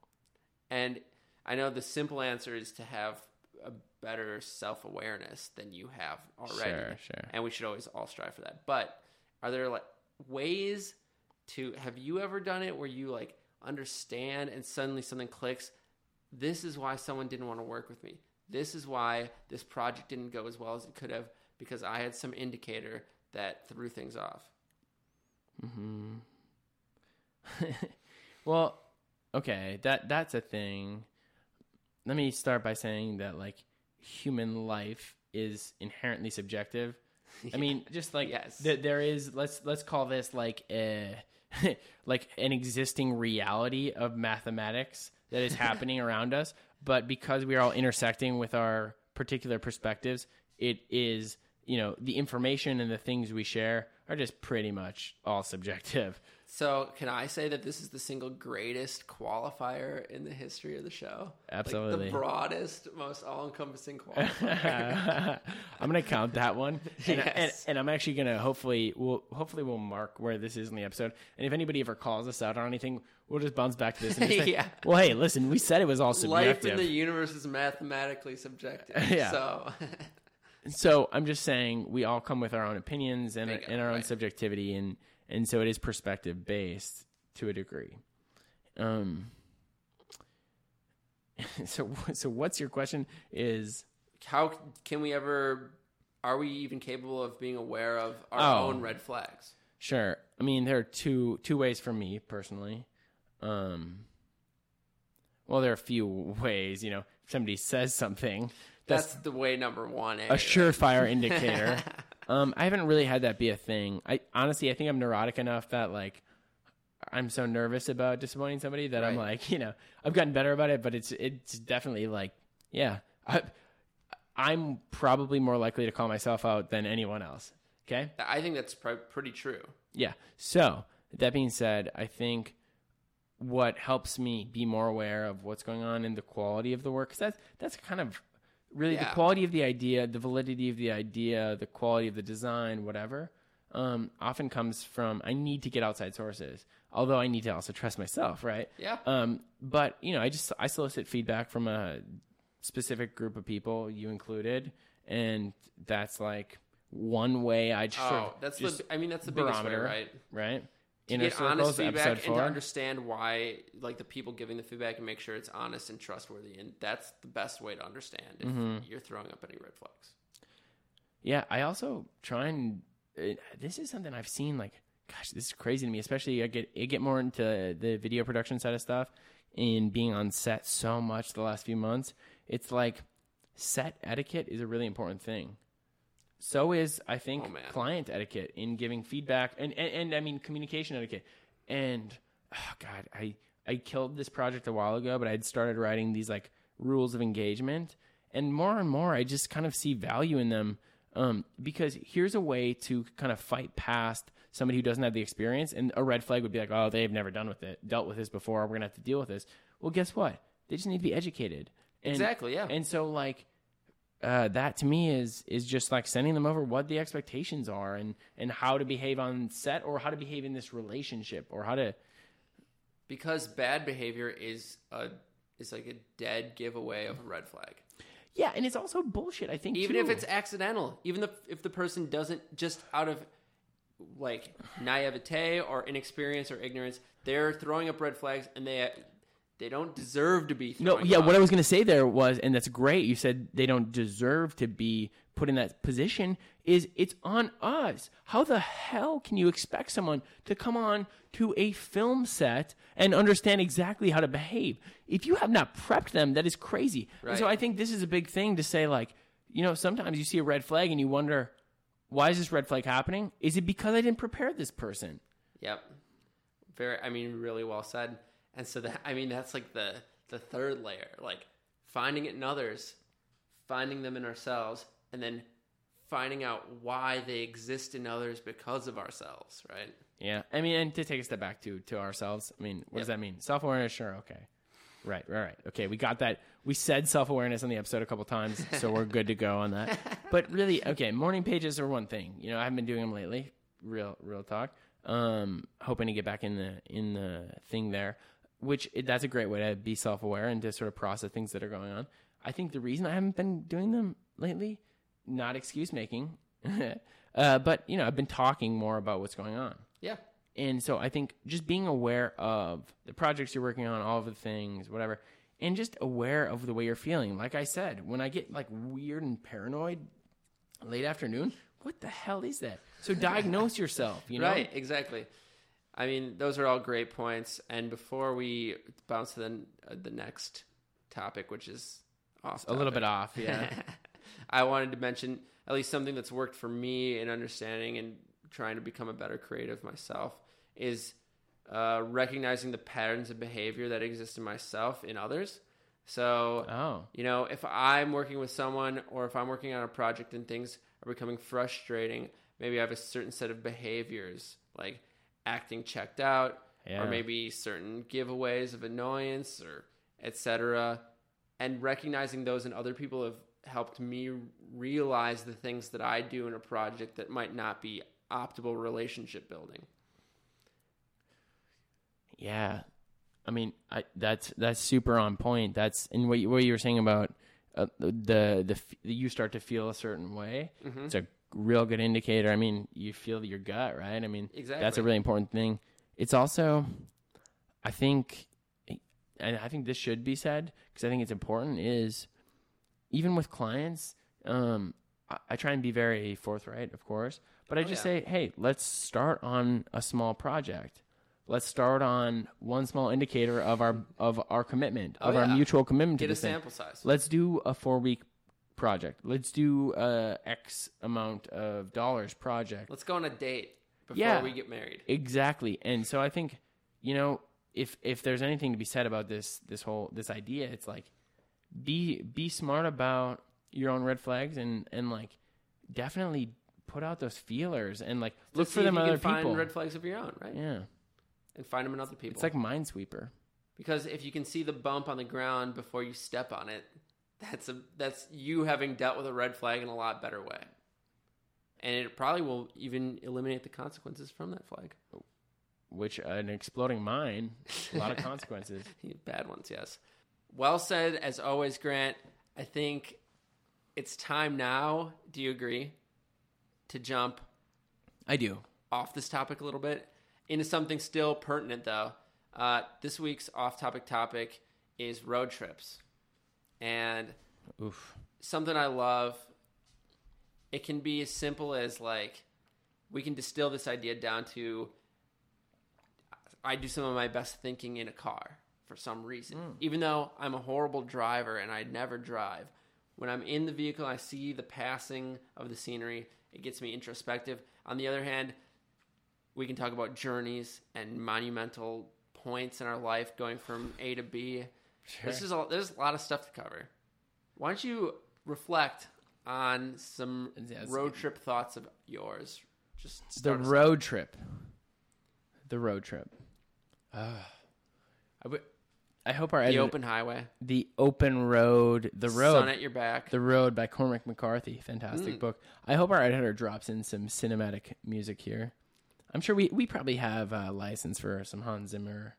And I know the simple answer is to have a better self awareness than you have already. Sure, sure. And we should always all strive for that. But are there like ways to have you ever done it where you like understand and suddenly something clicks? This is why someone didn't want to work with me. This is why this project didn't go as well as it could have because I had some indicator that threw things off. Hmm. *laughs* Well, okay, that that's a thing. Let me start by saying that like human life is inherently subjective. *laughs* I mean, just like Yes. th- there is let's let's call this like a *laughs* like an existing reality of mathematics that is *laughs* happening around us, but because we are all intersecting with our particular perspectives, it is, you know, the information and the things we share are just pretty much all subjective. So, can I say that this is the single greatest qualifier in the history of the show? Absolutely. Like the broadest, most all encompassing qualifier. *laughs* I'm gonna count that one, *laughs* and, and, Yes. and I'm actually gonna hopefully we'll hopefully we'll mark where this is in the episode. And if anybody ever calls us out on anything, we'll just bounce back to this. And just *laughs* say, Yeah. Well, hey, listen, we said it was all subjective. Life in the universe is mathematically subjective. Yeah. So, so I'm just saying we all come with our own opinions and, and our own right. subjectivity, and and so it is perspective based to a degree. Um. *laughs* So so what's your question? Is how can we ever? Are we even capable of being aware of our Oh. own red flags? Sure. I mean, there are two two ways for me personally. Um, well, there are a few ways. You know, if somebody says something, that's, That's the way number one. eh? a surefire *laughs* indicator. Um, I haven't really had that be a thing. I honestly, I think I'm neurotic enough that like I'm so nervous about disappointing somebody that I'm like, *laughs* you know, I've gotten better about it, but it's it's definitely like, yeah, I, I'm probably more likely to call myself out than anyone else. Okay. I think that's pr- pretty true. Yeah. So that being said, I think what helps me be more aware of what's going on in the quality of the work, because that's that's kind of really Yeah. the quality of the idea, the validity of the idea, the quality of the design, whatever. Um, often comes from I need to get outside sources, although I need to also trust myself, right? Yeah. Um, but you know, I just I solicit feedback from a specific group of people, you included, and that's like one way I just Oh, sort of that's the. I mean, that's the biggest way, right? right? Inner get honest Circles, feedback and to understand why, like the people giving the feedback, and make sure it's honest and trustworthy, and that's the best way to understand if Mm-hmm. you're throwing up any red flags. Yeah, I also try and uh, this is something I've seen. Like, gosh, this is crazy to me. Especially I get I get more into the video production side of stuff and being on set so much the last few months. It's like set etiquette is a really important thing. So is I think Oh, client etiquette in giving feedback and, and and I mean communication etiquette. And oh god, I I killed this project a while ago, but I'd started writing these like rules of engagement, and more and more I just kind of see value in them. Um, because here's a way to kind of fight past somebody who doesn't have the experience, and a red flag would be like, oh, they've never done with it, dealt with this before. We're gonna have to deal with this. Well, guess what? They just need to be educated. And, Exactly, yeah. And so like uh, that to me is is just like sending them over what the expectations are and and how to behave on set or how to behave in this relationship or how to because bad behavior is a is like a dead giveaway of a red flag. yeah and it's also bullshit i think Even too. if it's accidental, even if if the person doesn't just out of like naivete or inexperience or ignorance, they're throwing up red flags and they they don't deserve to be. no yeah what i was going to say there was and that's great you said they don't deserve to be put in that position is it's on us how the hell can you expect someone to come on to a film set and understand exactly how to behave if you have not prepped them that is crazy and so i think this is a big thing to say like you know sometimes you see a red flag and you wonder why is this red flag happening is it because i didn't prepare this person Yep. Very I mean really well said. And so that *laughs* I mean that's like the the third layer, like finding it in others, finding them in ourselves, and then finding out why they exist in others because of ourselves, right? Yeah, I mean, and to take a step back to to ourselves. I mean, what does that mean? Self awareness, sure, okay, right, right, right. Okay, we got that. We said self awareness on the episode a couple times, so we're good to go on that. *laughs* But really, okay, morning pages are one thing. You know, I haven't been doing them lately. Real, real talk. Um, hoping to get back in the in the thing there, which that's a great way to be self aware and to sort of process things that are going on. I think the reason I haven't been doing them lately, not excuse making, *laughs* uh, but you know, I've been talking more about what's going on. Yeah. And so I think just being aware of the projects you're working on, all of the things, whatever, and just aware of the way you're feeling. Like I said, when I get like weird and paranoid late afternoon, what the hell is that? So diagnose yourself, you know? Right, exactly. I mean, those are all great points. And before we bounce to the uh, the next topic, which is off. a little bit off. Yeah. *laughs* I wanted to mention at least something that's worked for me in understanding and trying to become a better creative myself is uh, recognizing the patterns of behavior that exist in myself in others. So, oh. you know, if I'm working with someone or if I'm working on a project and things are becoming frustrating, maybe I have a certain set of behaviors like acting checked out Yeah. or maybe certain giveaways of annoyance or etc. And recognizing those in other people have helped me realize the things that I do in a project that might not be optimal relationship building. Yeah, I mean, I that's that's super on point. That's and what you, what you were saying about uh, the the f- you start to feel a certain way. Mhm. It's a real good indicator. I mean, you feel your gut, right? I mean, Exactly. that's a really important thing. It's also, I think, and I think this should be said because I think it's important. Is even with clients, um, I, I try and be very forthright, of course, but I Oh, just yeah. say, hey, let's start on a small project. Let's start on one small indicator of our of our commitment, Oh, of our mutual commitment to Get to a this thing. sample size. Let's do a four week project. Let's do a X amount of dollars project. Let's go on a date before Yeah. we get married. Exactly. And so I think, you know, if if there's anything to be said about this this whole this idea, it's like be be smart about your own red flags and and like definitely put out those feelers and like look To for see them if in you other can people. Find red flags of your own, right? yeah. And find them in other people. It's like Minesweeper. because if you can see the bump on the ground before you step on it, that's a that's you having dealt with a red flag in a lot better way. And it probably will even eliminate the consequences from that flag. Which uh, an exploding mine, a lot of *laughs* consequences. *laughs* Bad ones, yes. Well said, as always, Grant. I think it's time now. Do you agree to jump I do. off this topic a little bit into something still pertinent, though? Uh, this week's off-topic topic is road trips, and Oof. something I love. It can be as simple as like we can distill this idea down to I do some of my best thinking in a car for some reason. Hmm. Even though I'm a horrible driver and I never drive, when I'm in the vehicle, I see the passing of the scenery. It gets me introspective. On the other hand, we can talk about journeys and monumental points in our life going from A to B. This is a, there's a lot of stuff to cover. Why don't you reflect on some road trip thoughts of yours? Just the us off. road trip. The road trip. Ah. I would. I hope our the open highway, the open road, the road, sun at your back. the road by Cormac McCarthy. Fantastic Mm. book. I hope our editor drops in some cinematic music here. I'm sure we we probably have a license for some Hans Zimmer.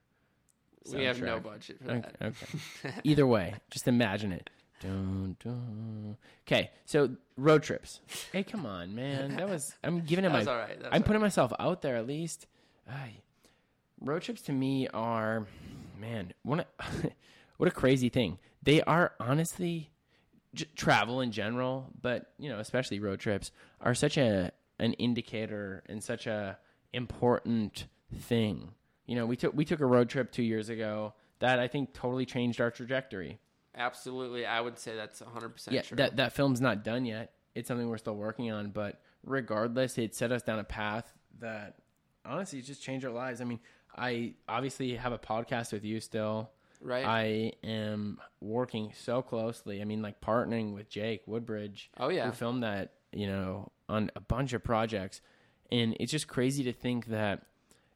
We have no budget for that. okay. *laughs* Either way, just imagine it. Dun, dun. Okay, so road trips. Hey, come on, man. That was I'm *laughs* giving it That my all right. I'm putting myself out there at least. Ay. Road trips to me are, man, what a, *laughs* what a crazy thing. They are honestly j- travel in general, but you know, especially road trips are such a an indicator and such a important thing. You know, we took we took a road trip two years ago that I think totally changed our trajectory. Absolutely, I would say that's 100 percent Yeah, true. that that film's not done yet. It's something we're still working on, but regardless, it set us down a path that honestly just changed our lives. I mean, I obviously have a podcast with you still. right? I am working so closely. I mean, like partnering with Jake Woodbridge. Oh, yeah. who filmed that. You know, on a bunch of projects, and it's just crazy to think that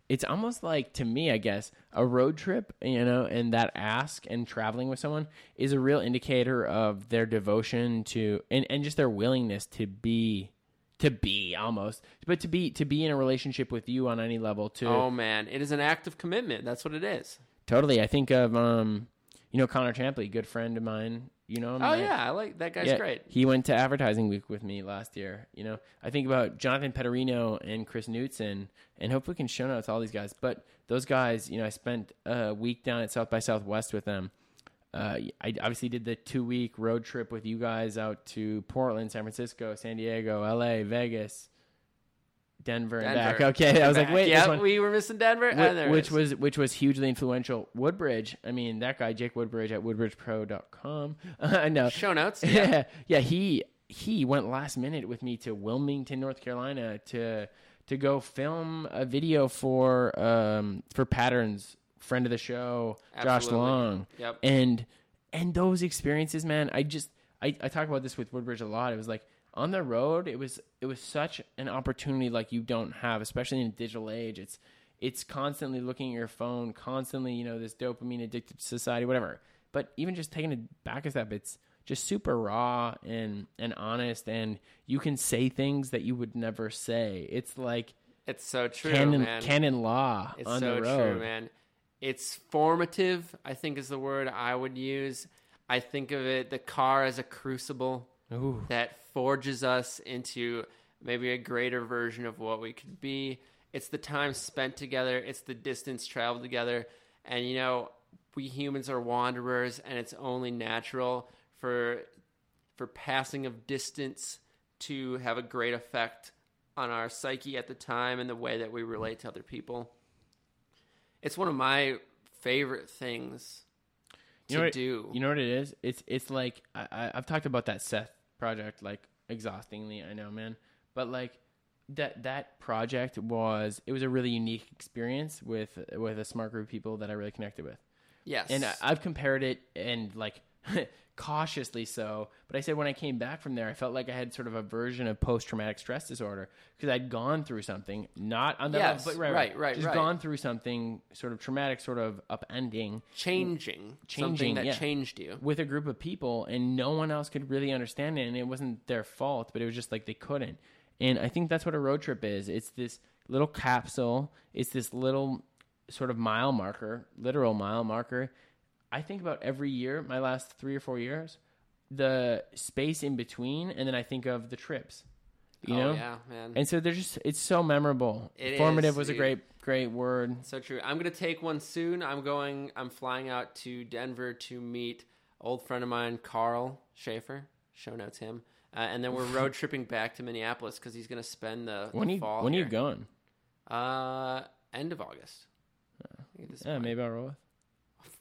it's almost like to me, I guess, a road trip. You know, and that ask and traveling with someone is a real indicator of their devotion to and and just their willingness to be. To be almost, but to be to be in a relationship with you on any level too. oh man, it is an act of commitment. That's what it is. Totally. I think of um, you know, Connor Champley, good friend of mine. You know him. Oh right? yeah, I like that guy's Yeah, great. He went to advertising week with me last year. You know, I think about Jonathan Petterino and Chris Knutson, and hopefully we can show notes all these guys. But those guys, you know, I spent a week down at South by Southwest with them. Uh, I obviously did the two week road trip with you guys out to Portland, San Francisco, San Diego, L.A., Vegas. Denver and Denver. back. Okay, I was like, wait, yeah, one- we were missing Denver, Wh- which is. was which was hugely influential. Woodbridge, I mean, that guy Jake Woodbridge at woodbridgepro.com. *laughs* I know. show notes. *laughs* Yeah. Yeah, yeah, he he went last minute with me to Wilmington, North Carolina to to go film a video for um for Patterns, friend of the show, Josh Long. Yep. And and those experiences, man, I just I, I talk about this with Woodbridge a lot. It was like on the road, it was it was such an opportunity like you don't have, especially in a digital age. It's it's constantly looking at your phone, constantly, you know, this dopamine addicted society, whatever. But even just taking it back a step, it's just super raw and and honest and you can say things that you would never say. It's like It's so true, canon man. canon law It's on so the road. true, man. It's formative, I think is the word I would use. I think of it the car as a crucible Ooh. that forges us into maybe a greater version of what we could be. It's the time spent together, it's the distance traveled together. And you know, we humans are wanderers and it's only natural for for passing of distance to have a great effect on our psyche at the time and the way that we relate to other people. It's one of my favorite things to You know what- do. You know what it is? It's it's like I, I I've talked about that Seth project like exhaustingly. I know, man, but like that that project was it was a really unique experience with with a smart group of people that I really connected with, yes. and I, I've compared it and like *laughs* cautiously so. But I said when I came back from there, I felt like I had sort of a version of post traumatic stress disorder because I'd gone through something, not on that Yes, level, but right, right, right, just right. gone through something sort of traumatic, sort of upending changing, Changing, that yeah. changed you. with a group of people and no one else could really understand it and it wasn't their fault but it was just like they couldn't and i think that's what a road trip is it's this little capsule it's this little sort of mile marker literal mile marker i think about every year my last three or four years the space in between and then i think of the trips you oh know yeah, man. and so they're just it's so memorable It formative is, was a great great word So true. I'm gonna take one soon. I'm going. I'm flying out to Denver to meet old friend of mine, Carl Schaefer. Show notes him. Uh, and then we're road *laughs* tripping back to Minneapolis because he's gonna spend the, when the you fall. when are you going Uh, end of August. I think at this yeah maybe i'll roll with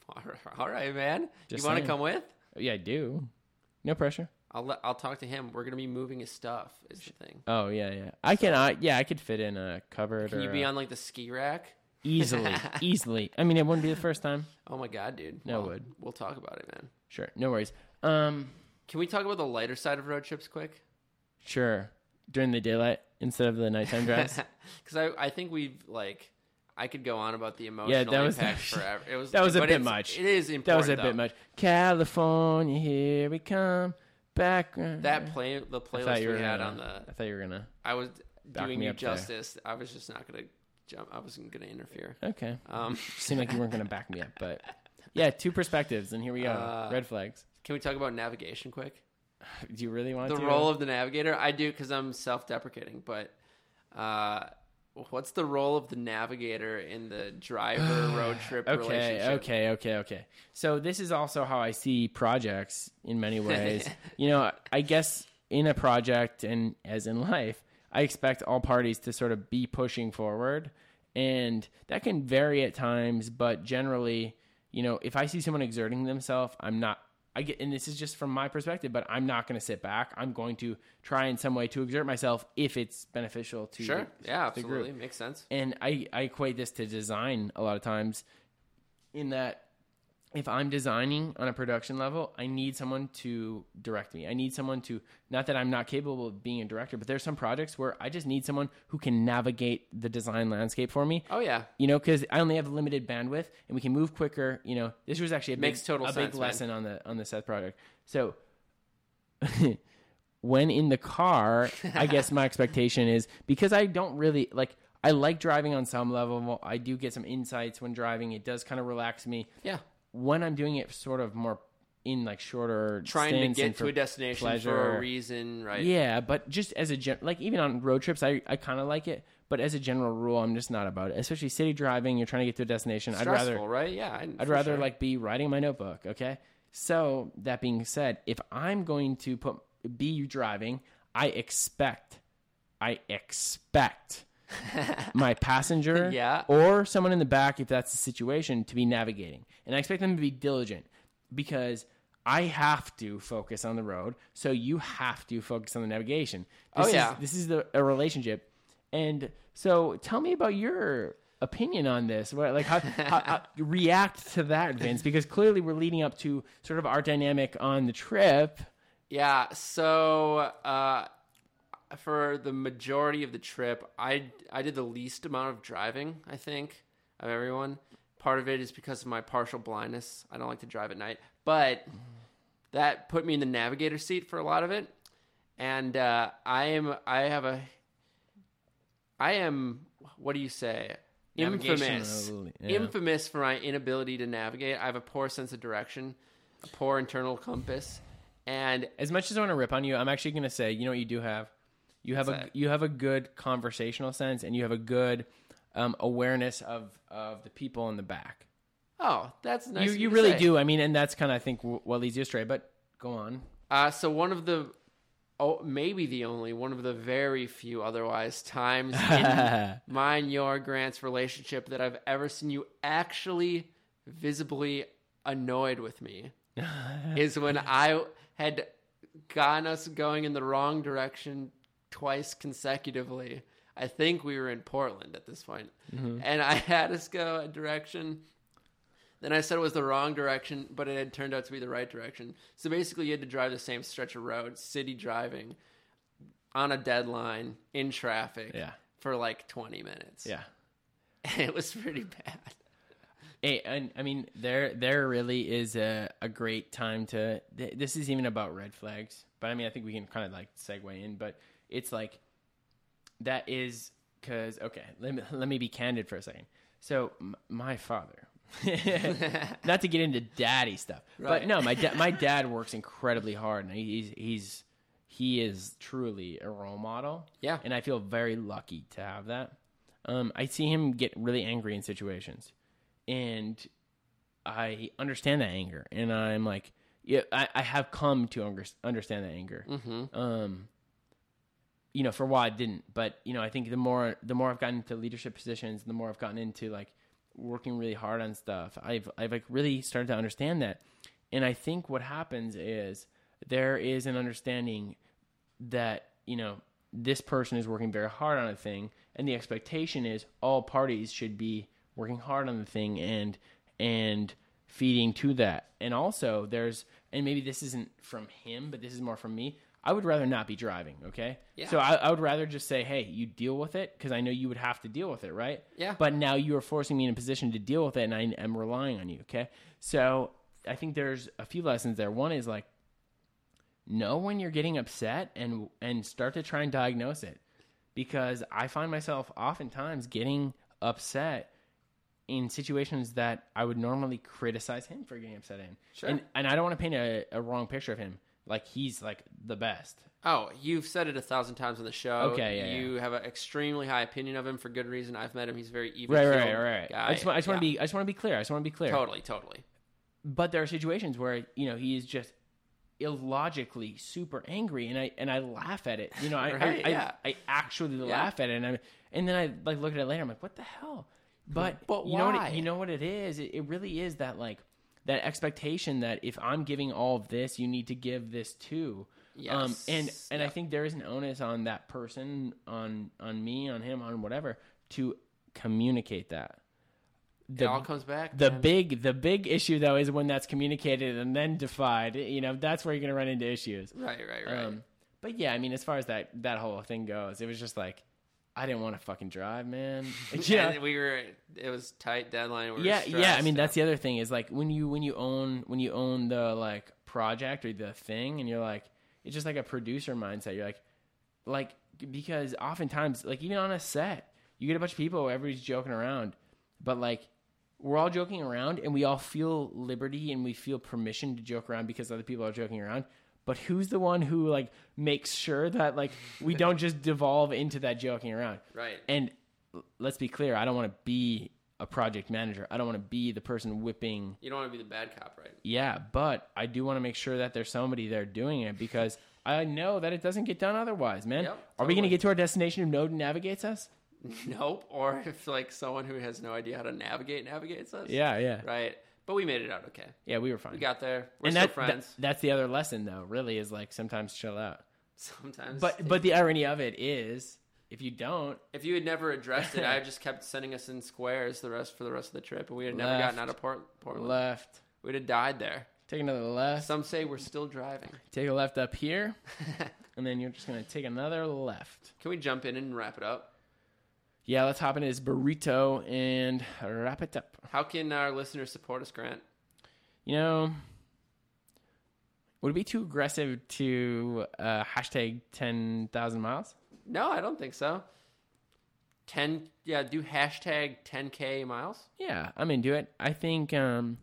*laughs* All right, man. Just you want to saying. come with? yeah i do no pressure I'll let, I'll talk to him. We're gonna be moving his stuff. Is the thing. Oh yeah, yeah. I can. I yeah, I could fit in a cupboard. Can or you be a- on like the ski rack? *laughs* easily, easily. I mean, it wouldn't be the first time. Oh my god, dude. No, it Well, would. We'll talk about it, man. Sure, no worries. Um, Can we talk about the lighter side of road trips quick? sure. During the daylight instead of the nighttime drives. *laughs* Because I, I think we've like I could go on about the emotional Yeah, that was- impact *laughs* forever. It was that was a bit much. It is important. that was a though. bit much. California, here we come. Back. That play the playlist you we had gonna, on the I thought you were gonna. I was doing you up there. justice. I was just not gonna jump. I wasn't gonna interfere. Okay. Um, *laughs* Seemed like you weren't gonna back me up, but *laughs* yeah, two perspectives, and here we go. Uh, Red flags. can we talk about navigation quick? *sighs* Do you really want to The to? role of the navigator. I do because I'm self-deprecating, but. Uh, What's the role of the navigator in the driver *sighs* road trip Okay, relationship? okay, okay, okay. So this is also how I see projects in many ways. *laughs* you know, I guess in a project and as in life, I expect all parties to sort of be pushing forward, and that can vary at times. But generally, you know, if I see someone exerting themselves, I'm not. I get, and this is just from my perspective, but I'm not going to sit back. I'm going to try in some way to exert myself if it's beneficial to Sure. the- Yeah, the group absolutely. Makes sense. and I, I equate this to design a lot of times in that if I'm designing on a production level, I need someone to direct me. I need someone to, not that I'm not capable of being a director, but there's some projects where I just need someone who can navigate the design landscape for me. Oh yeah. You know, because I only have limited bandwidth, and we can move quicker. You know, this was actually a Makes big, total a sense, big man. lesson on the on the Seth project. So, *laughs* when in the car, I guess my *laughs* expectation is because I don't really like. I like driving on some level. I do get some insights when driving. It does kind of relax me. Yeah. When I'm doing it, sort of more in like shorter Trying to get to a destination for a reason, right? Yeah, but just as a gen- like even on road trips, I I kind of like it. But as a general rule, I'm just not about it. Especially city driving, you're trying to get to a destination. I'd rather right? Yeah. I- I'd rather sure. like be writing my notebook. Okay. So that being said, if I'm going to put be driving, I expect, I expect *laughs* my passenger, *laughs* Yeah. or someone in the back, if that's the situation, to be navigating. And I expect them to be diligent because I have to focus on the road, so you have to focus on the navigation. This Oh, yeah. is, this is the, a relationship, and so tell me about your opinion on this. What, like how, *laughs* how, how react to that, Vince? Because clearly we're leading up to sort of our dynamic on the trip. Yeah, so uh, for the majority of the trip, I I did the least amount of driving. I think of everyone. Part of it is because of my partial blindness. I don't like to drive at night, but that put me in the navigator seat for a lot of it. And uh, I am I have a I am what do you say infamous yeah. infamous for my inability to navigate. I have a poor sense of direction, a poor internal compass, and As much as I want to rip on you, I'm actually going to say, you know what you do have? You have What's a you have a good conversational sense, and you have a good um, awareness of of the people in the back. Oh, that's nice. you you really say. do. I mean, and that's kind of I think what leads you astray. But go on. Uh, so one of the, oh, maybe the only one of the very few otherwise times in *laughs* mine, your Grant's relationship that I've ever seen you actually visibly annoyed with me *laughs* is when I had gotten us going in the wrong direction twice consecutively. I think we were in Portland at this point. Mm-hmm. and I had us go a direction. Then I said it was the wrong direction, but it had turned out to be the right direction. So basically, you had to drive the same stretch of road, city driving, on a deadline in traffic Yeah. for like 20 minutes. Yeah. *laughs* it was pretty bad. Hey, and I mean, there there really is a, a great time to. th- This is even about red flags, but I mean, I think we can kind of like segue in. But it's like that is because okay, let me let me be candid for a second. So m- my father, *laughs* not to get into daddy stuff, but no, my da- my dad works incredibly hard, and he's he's he is truly a role model. Yeah. and I feel very lucky to have that. Um, I see him get really angry in situations, and I understand that anger, and I'm like, yeah, I, I have come to under, understand that anger. hmm Um, you know, for a while I didn't, but you know, I think the more the more I've gotten into leadership positions, the more I've gotten into like working really hard on stuff. I've I've like really started to understand that, and I think what happens is there is an understanding that you know this person is working very hard on a thing, and the expectation is all parties should be working hard on the thing and and feeding to that. And also, there's and maybe this isn't from him, but this is more from me. I would rather not be driving. Okay, Yeah. so I, I would rather just say, hey, you deal with it because I know you would have to deal with it, right? Yeah. But now you are forcing me in a position to deal with it, and I am relying on you. Okay, so I think there's a few lessons there. One is like know when you're getting upset and and start to try and diagnose it because I find myself oftentimes getting upset in situations that I would normally criticize him for getting upset in. Sure. And and I don't want to paint a, a wrong picture of him. Like he's like the best. Oh, you've said it a thousand times on the show. Okay, yeah, You have an extremely high opinion of him for good reason. I've met him. He's very even. Right, right, right, right. Guy. I just want I just want to be I just want to be clear. I just want to be clear. totally, totally. But there are situations where, you know, he is just illogically super angry and I and I laugh at it. You know, I *laughs* Right, I, yeah. I, I actually laugh at it and I and then I like look at it later, I'm like, what the hell? But, But you know what why? it, you know what it is? It, it really is that like that expectation that if I'm giving all of this, you need to give this too. Um, Yes. and and I think there is an onus on that person, on on me, on him, on whatever, to communicate that. it The, all comes back. the man. big the big issue though is when that's communicated and then defied. You know, that's where you're gonna run into issues. Right, right, right. Um, but yeah, I mean, as far as that that whole thing goes, it was just like I didn't want to fucking drive, man. *laughs* yeah, yeah, we were. It was tight deadline. We were yeah, yeah. I mean, that's the other thing is like when you when you own when you own the like project or the thing, and you're like, it's just like a producer mindset. You're like, like because oftentimes, like even on a set, you get a bunch of people, everybody's joking around, but like we're all joking around, and we all feel liberty and we feel permission to joke around because other people are joking around. But who's the one who like makes sure that like we *laughs* don't just devolve into that joking around? right. And let's be clear, I don't want to be a project manager. I don't want to be the person whipping. You don't want to be the bad cop, right? Yeah, but I do want to make sure that there's somebody there doing it because *laughs* I know that it doesn't get done otherwise, man. Yep, Are we going to get to our destination if Node navigates us? *laughs* nope, or if like someone who has no idea how to navigate navigates us. Yeah, yeah, Right. But we made it out okay. yeah. We were fine. We got there. We're and still that, friends. that- that's the other lesson, though. Really, is like sometimes chill out. Sometimes. But but the irony of it is, if you don't, if you had never addressed it, I *laughs* just kept sending us in squares the rest for the rest of the trip, and we had never gotten out of Port- Portland. left, We'd have died there. take another left, Some say we're still driving. take a left up here, *laughs* and then you're just gonna take another left. Can we jump in and wrap it up? Yeah, let's hop into this burrito and wrap it up. How can our listeners support us, Grant? You know, would it be too aggressive to uh, hashtag ten thousand miles? No, I don't think so. Ten, yeah, do hashtag 10k miles. Yeah, I'm into it. I think um,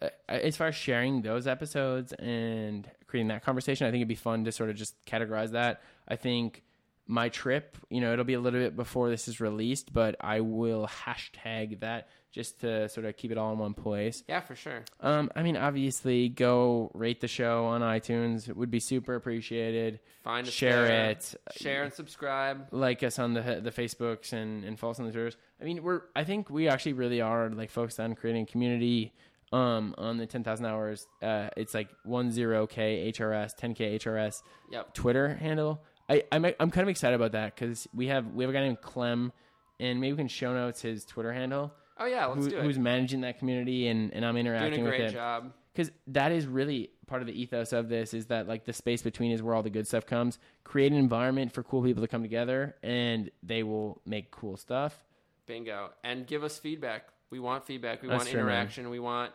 uh, as far as sharing those episodes and creating that conversation, I think it'd be fun to sort of just categorize that. I think my trip, you know, it'll be a little bit before this is released, but I will hashtag that just to sort of keep it all in one place. Yeah, for sure. Um, I mean, obviously, go rate the show on iTunes. It would be super appreciated. Find Share it. Share and subscribe. like us on the the Facebooks and and follow us on the Twitters. I mean, we're I think we actually really are like focused on creating community. Um, on the ten thousand hours, uh, it's like one zero k HRS, ten k HRS Yep. Twitter handle. I I'm I'm kind of excited about that because we have we have a guy named Clem, and maybe we can show notes his Twitter handle. Oh yeah, let's Who, do it. who's managing that community and and I'm Doing interacting a with great it job. because that is really part of the ethos of this is that like the space between is where all the good stuff comes create an environment for cool people to come together and they will make cool stuff Bingo. And give us feedback. We want feedback. We That's want true, man. interaction. We want,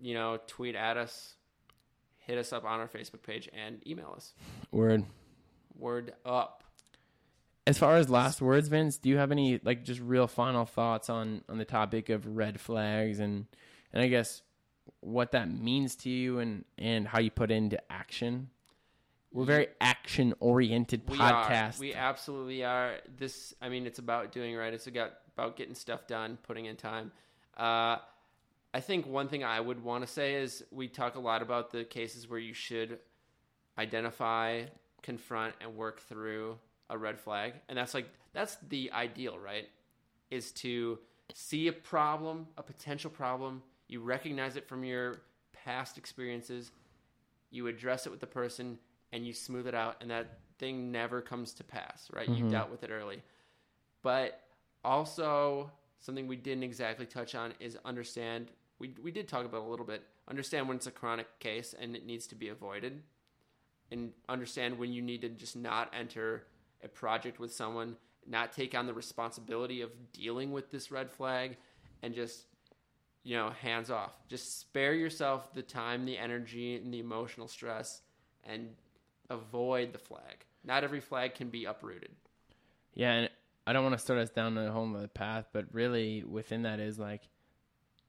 you know, tweet at us, hit us up on our Facebook page, and email us. word Word up. as far as last words vince do you have any like just real final thoughts on on the topic of red flags and and i guess what that means to you and and how you put into action we're very action oriented podcast are. We absolutely are. This, I mean, it's about doing right. It's about about getting stuff done, putting in time. Uh, I think one thing I would want to say is we talk a lot about the cases where you should identify, confront, and work through a red flag, and that's like that's the ideal, right? Is to see a problem, a potential problem, you recognize it from your past experiences, you address it with the person, and you smooth it out, and that thing never comes to pass, right? You mm-hmm. dealt with it early. But also, something we didn't exactly touch on is understand. We, we did talk about a little bit. Understand when it's a chronic case and it needs to be avoided, and understand when you need to just not enter a project with someone, not take on the responsibility of dealing with this red flag, and just you know hands off. Just spare yourself the time, the energy, and the emotional stress, and avoid the flag. Not every flag can be uprooted. Yeah, and I don't want to start us down a whole other path, but really within that is like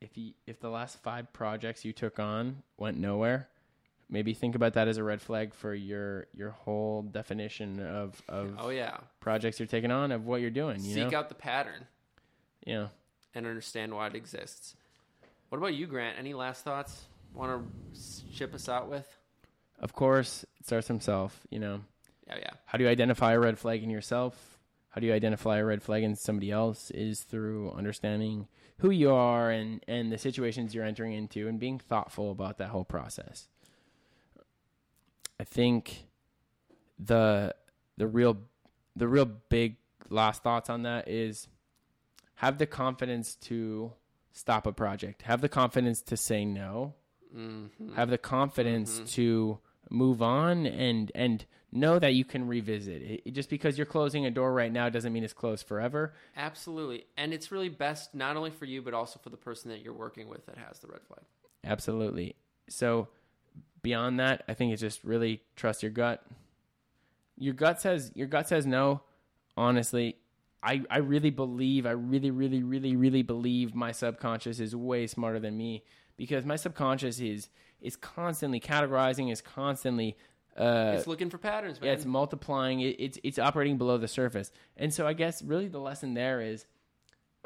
if you if the last five projects you took on went nowhere, maybe think about that as a red flag for your your whole definition of of Oh yeah, projects you're taking on of what you're doing. You seek know, out the pattern yeah. and understand why it exists. What about you, Grant? Any last thoughts? Want to ship us out with? Of course, it starts himself. You know, Yeah, yeah. how do you identify a red flag in yourself? How do you identify a red flag in somebody else? Is through understanding who you are and and the situations you're entering into, and being thoughtful about that whole process. I think the the real the real big last thoughts on that is have the confidence to stop a project. Have the confidence to say no. Mm-hmm. Have the confidence to move on and and know that you can revisit it. Just because you're closing a door right now doesn't mean it's closed forever. Absolutely. And it's really best not only for you, but also for the person that you're working with that has the red flag. Absolutely. So beyond that, I think it's just really trust your gut. Your gut says your gut says no. Honestly, I I really believe, I really really really really believe my subconscious is way smarter than me because my subconscious is is constantly categorizing, is constantly uh it's looking for patterns, man. yeah, it's multiplying. It, it's it's operating below the surface, and so I guess really the lesson there is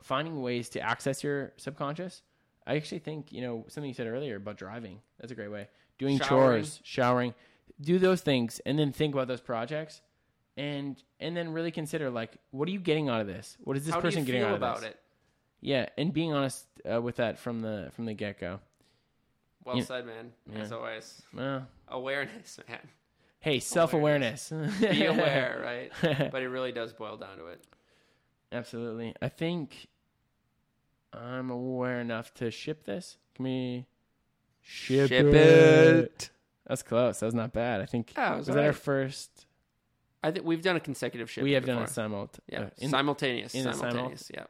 finding ways to access your subconscious. I actually think you know something you said earlier about driving. That's a great way. Doing Showering. chores, showering, do those things, and then think about those projects, and and then really consider like what are you getting out of this? What is this How person do you getting feel out of about this? it? Yeah, and being honest uh, with that from the from the get go. Well Yeah. said, man. As always, Well, awareness, *laughs* man. hey, self awareness. Be aware, right? *laughs* But it really does boil down to it. Absolutely. I think I'm aware enough to ship this. Can we ship, Ship it? it. That's close. That was not bad. I think Yeah, it was was that our first. I think we've done a consecutive shift. we have done before. it simult. Yeah, uh, in- simultaneous. in a simul- simultaneous. Yeah.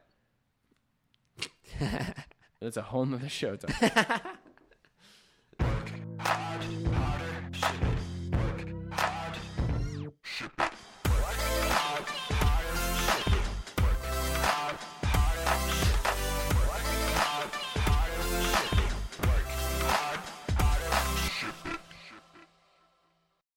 *laughs* That's a whole nother show. Tom. *laughs*